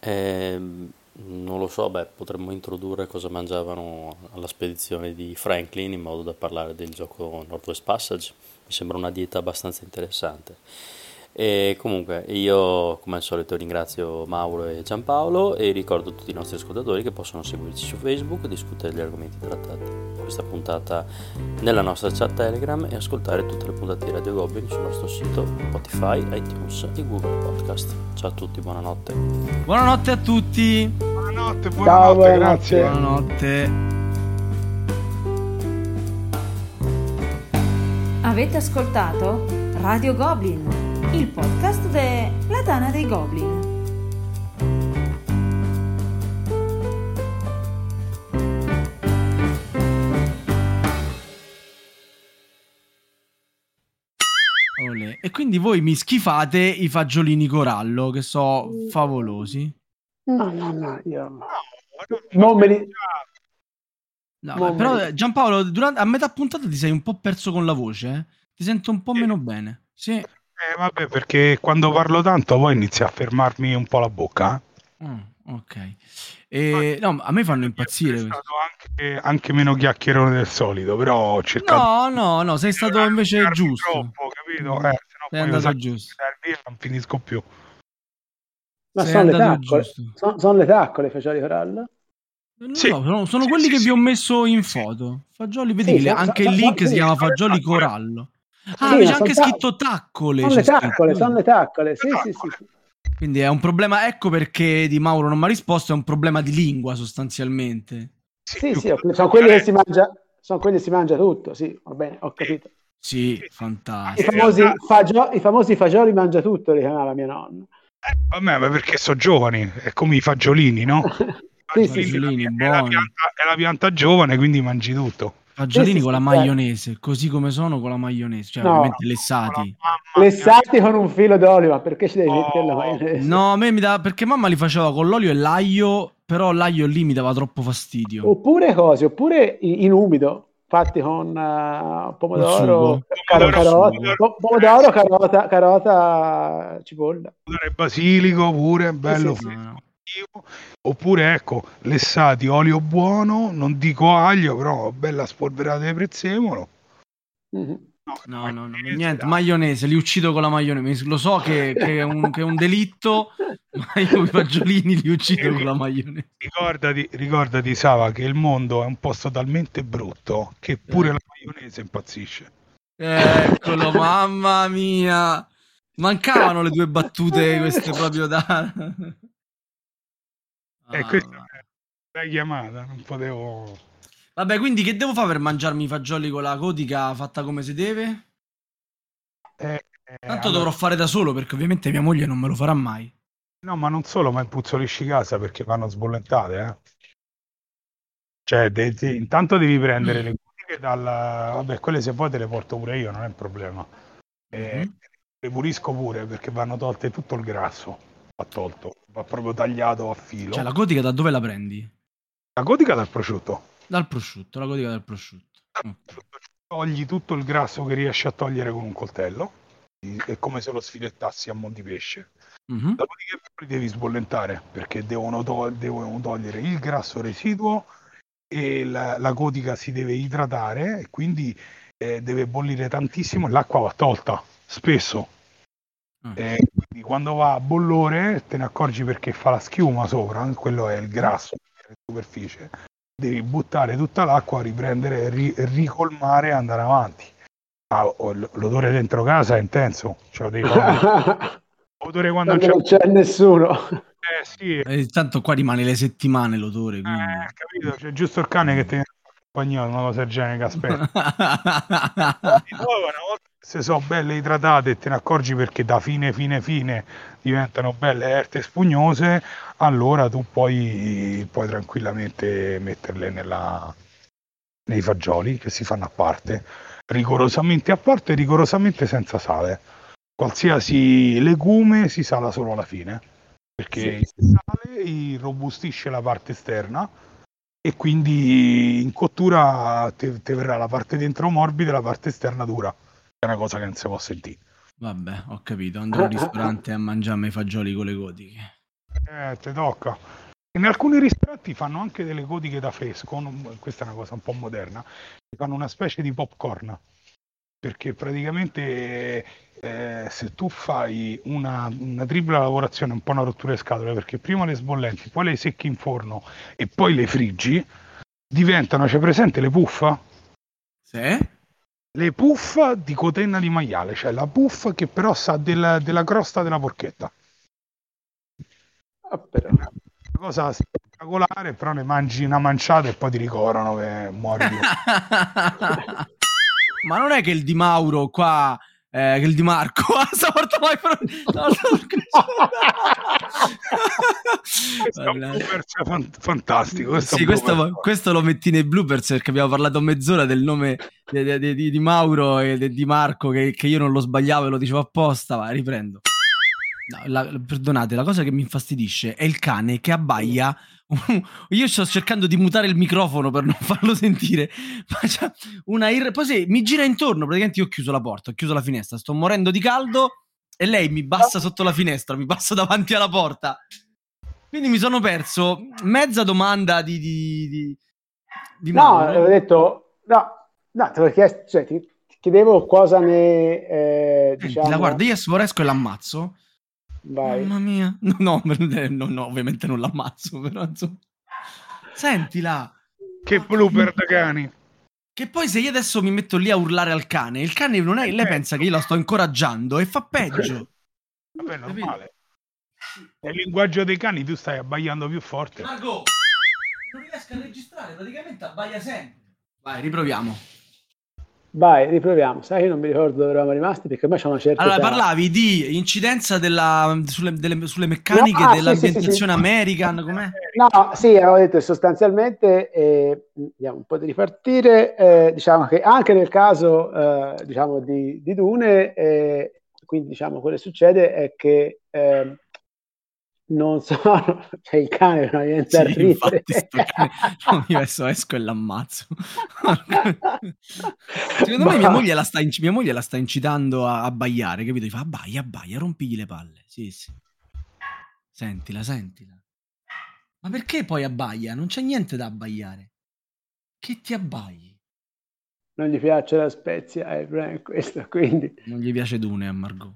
S5: Ehm, non lo so, beh, potremmo introdurre cosa mangiavano alla spedizione di Franklin in modo da parlare del gioco Northwest Passage. Mi sembra una dieta abbastanza interessante. E comunque io come al solito ringrazio Mauro e Giampaolo e ricordo tutti i nostri ascoltatori che possono seguirci su Facebook, discutere degli argomenti trattati in questa puntata nella nostra chat Telegram e ascoltare tutte le puntate di Radio Goblin sul nostro sito Spotify, iTunes e Google Podcast. Ciao a tutti, buonanotte.
S2: Buonanotte a tutti,
S3: buonanotte buonanotte
S4: Ciao, buonanotte.
S3: grazie
S2: buonanotte.
S1: Avete ascoltato Radio Goblin, il podcast della Tana dei Goblin.
S2: Olè. E quindi voi mi schifate i fagiolini corallo, che so favolosi.
S4: No, no, no, io... Non me li-
S2: No,
S4: Non
S2: però Giampaolo, durante- a metà puntata ti sei un po' perso con la voce, eh? Ti sento un po'
S3: Sì.
S2: meno bene. Sì.
S3: Eh, vabbè perché quando parlo tanto poi inizia a fermarmi un po' la bocca eh.
S2: Mm, ok. E, no, a me fanno impazzire. Questi.
S3: stato anche, anche meno chiacchierone del solito, però ho cercato
S2: No, no, no, sei stato invece giusto.
S3: troppo, capito?
S2: Mm.
S3: Eh, se no
S2: Sei andato giusto.
S3: non finisco più.
S4: Ma
S2: Sei
S4: sono le taccole. Sono, sono le taccole fagioli corallo?
S2: Non
S3: Sì.
S2: so, sono, sono
S3: Sì,
S2: quelli
S3: sì,
S2: che
S3: sì.
S2: vi ho messo in foto. Fagioli,
S4: so-
S2: anche il link si chiama
S3: sono
S2: fagioli corallo. Ah,
S4: Sì,
S2: c'è anche
S4: sono
S2: scritto taccole.
S4: Sono le
S2: scritto.
S4: taccole, sono le taccole. Sì, sì, sì. sì.
S2: Quindi è un problema, ecco perché Di Mauro non mi ha risposto, è un problema di lingua sostanzialmente.
S4: Sì, sì, sono quelli che si mangia, sono quelli che si mangia tutto, sì, va bene, ho capito.
S2: Sì,
S4: I
S2: fantastico.
S3: In
S4: famosi, fagio- i famosi fagioli mangia tutto, li chiamava mia nonna.
S3: Eh, vabbè, ma perché sono giovani, è come i fagiolini, no?
S4: Sì,
S3: I
S4: sì, sì.
S2: Fagiolini,
S3: è, la pianta, è la pianta giovane, quindi mangi tutto.
S2: Fagiolini
S4: Sì, sì,
S2: con la
S4: sì, certo.
S2: maionese, così come sono con la maionese, cioè
S4: No.
S2: ovviamente lessati.
S4: Lessati con un filo d'olio, ma perché ci devi
S3: Oh.
S4: mettere la maionese?
S2: No, a me mi dà perché mamma li faceva con l'olio e l'aglio, però l'aglio lì mi dava troppo fastidio.
S4: Oppure cose, oppure in, umido, fatti con uh, pomodoro,
S2: sugo.
S4: caro-
S3: Pomodoro,
S4: carota,
S3: pomodoro.
S4: po- pomodoro, carota, carota, cipolla.
S3: Basilico pure, bello
S4: sì,
S2: sì. No.
S3: Oppure ecco, lessati, olio buono, non dico aglio, però bella spolverata di prezzemolo.
S4: Mhm.
S2: No, no, no,
S3: maionese,
S2: niente, maionese, li uccido con la maionese. Lo so che, che è, un, che è un delitto, ma io i fagiolini li uccido con la maionese.
S3: Ricordati, ricordati, Sava, che il mondo è un posto talmente brutto che pure
S2: Eh.
S3: la maionese impazzisce.
S2: Eccolo, mamma mia. Mancavano le due battute queste proprio da...
S3: E eh, questa è la chiamata, non potevo...
S2: Vabbè, quindi che devo fare per mangiarmi i fagioli con la codica fatta come si deve?
S3: Eh,
S2: eh, Tanto allora... dovrò fare da solo perché ovviamente mia moglie non me lo farà mai.
S3: No, ma non solo, ma impuzzolisci casa perché vanno sbollentate, eh. Cioè, de- de- intanto devi prendere mm. le codiche dal... Vabbè, quelle se vuoi te le porto pure io, non è un problema. E mm-hmm. Le pulisco pure perché vanno tolte tutto il grasso. Va tolto, va proprio tagliato a filo.
S2: Cioè, la codica da dove la prendi?
S3: La codica dal prosciutto.
S2: Dal prosciutto, la codica del prosciutto.
S3: Togli tutto il grasso che riesci a togliere con un coltello, è come se lo sfilettassi a mo' di pesce. Mm-hmm. Dopodiché poi devi sbollentare perché devono, to- devono, togliere il grasso residuo e la, la codica si deve idratare e quindi eh, deve bollire tantissimo e l'acqua va tolta spesso. Mm. E quindi quando va a bollore te ne accorgi perché fa la schiuma sopra, quello è il grasso in superficie devi buttare tutta l'acqua, riprendere, ri- ricolmare e andare avanti. Ah, l'odore dentro casa è intenso, cioè devi
S4: l'odore quando, quando non c'è nessuno.
S3: Eh sì.
S2: E tanto qua rimane le settimane l'odore. Quindi...
S3: Eh, capito, c'è giusto il cane che ti compagnia, una cosa del genere che aspetta. una volta se sono belle idratate e te ne accorgi perché da fine fine fine diventano belle erte spugnose, allora tu puoi, puoi tranquillamente metterle nella, nei fagioli che si fanno a parte, rigorosamente a parte, rigorosamente senza sale. Qualsiasi legume si sala solo alla fine, perché il sale irrobustisce la parte esterna e quindi in cottura ti verrà la parte dentro morbida e la parte esterna dura è una cosa che non si può sentire.
S2: Vabbè, ho capito. Andrò al ristorante a mangiarmi i fagioli con le codiche.
S3: Eh, ti tocca. In alcuni ristoranti fanno anche delle codiche da fresco, non, questa è una cosa un po' moderna, fanno una specie di popcorn, perché praticamente eh, se tu fai una, una, tripla lavorazione, un po' una rottura di scatole, perché prima le sbollenti, poi le secchi in forno e poi le friggi, diventano, c'è presente le puffa?
S2: Sì
S3: le puff di cotenna di maiale, cioè la puff che però sa della, della crosta della porchetta.
S4: Ah, però.
S3: Una cosa spettacolare, però ne mangi una manciata e poi ti ricorano che muori.
S2: Ma non è che il Di Mauro qua eh, il Di Marco. Stavolta mai no,
S3: questo è un bloopers fantastico questo,
S2: sì, questo, questo, lo metti nei bloopers perché abbiamo parlato mezz'ora del nome di, di, di, di Mauro e di Marco che, che, io non lo sbagliavo e lo dicevo apposta vai riprendo. no, la, perdonate la cosa che mi infastidisce è il cane che abbaia io sto cercando di mutare il microfono per non farlo sentire. Ma c'è una ir- Poi se mi gira intorno, praticamente io ho chiuso la porta, ho chiuso la finestra, sto morendo di caldo e lei mi bassa sotto la finestra, mi passa davanti alla porta. Quindi mi sono perso mezza domanda di... di, di,
S4: di no, avevo detto... No, no, te l'ho chiesto, cioè, ti, chiedevo cosa ne... Eh, diciamo...
S2: La guarda, io sforesco e l'ammazzo
S4: Vai.
S2: Mamma mia. No, no, no, ovviamente non l'ammazzo, però insomma. Sentila.
S3: Che blooper da cani.
S2: Che poi se io adesso mi metto lì a urlare al cane, il cane non è, lei pensa che io la sto incoraggiando e fa peggio.
S3: Vabbè, normale. Nel linguaggio dei cani tu stai abbaiando più forte.
S2: Marco, non riesco a registrare, praticamente abbaia sempre. Vai, riproviamo.
S4: Vai, riproviamo. Sai che non mi ricordo dove eravamo rimasti perché ormai c'è una certa.
S2: Allora, età. parlavi di incidenza della, sulle, delle, sulle, meccaniche no, ah, dell'ambientazione sì, sì, sì. American. Com'è?
S4: No, sì, avevo detto sostanzialmente, eh, andiamo un po' di ripartire. Eh, diciamo che anche nel caso eh, diciamo di, di Dune, eh, quindi diciamo quello che succede è che ehm, non sono c'è il cane non viene sì, a ridere.
S2: non mi adesso esco e l'ammazzo. Secondo bah. me mia moglie, la sta inc- mia moglie la sta incitando a abbaiare capito? Gli fa abbaia abbaia rompigli le palle. Sì sì. Sentila sentila. Ma perché poi abbaia? non c'è niente da abbaiare. Che ti abbagli?
S4: Non gli piace la spezia eh, questo quindi.
S2: Non gli piace Dune a Margot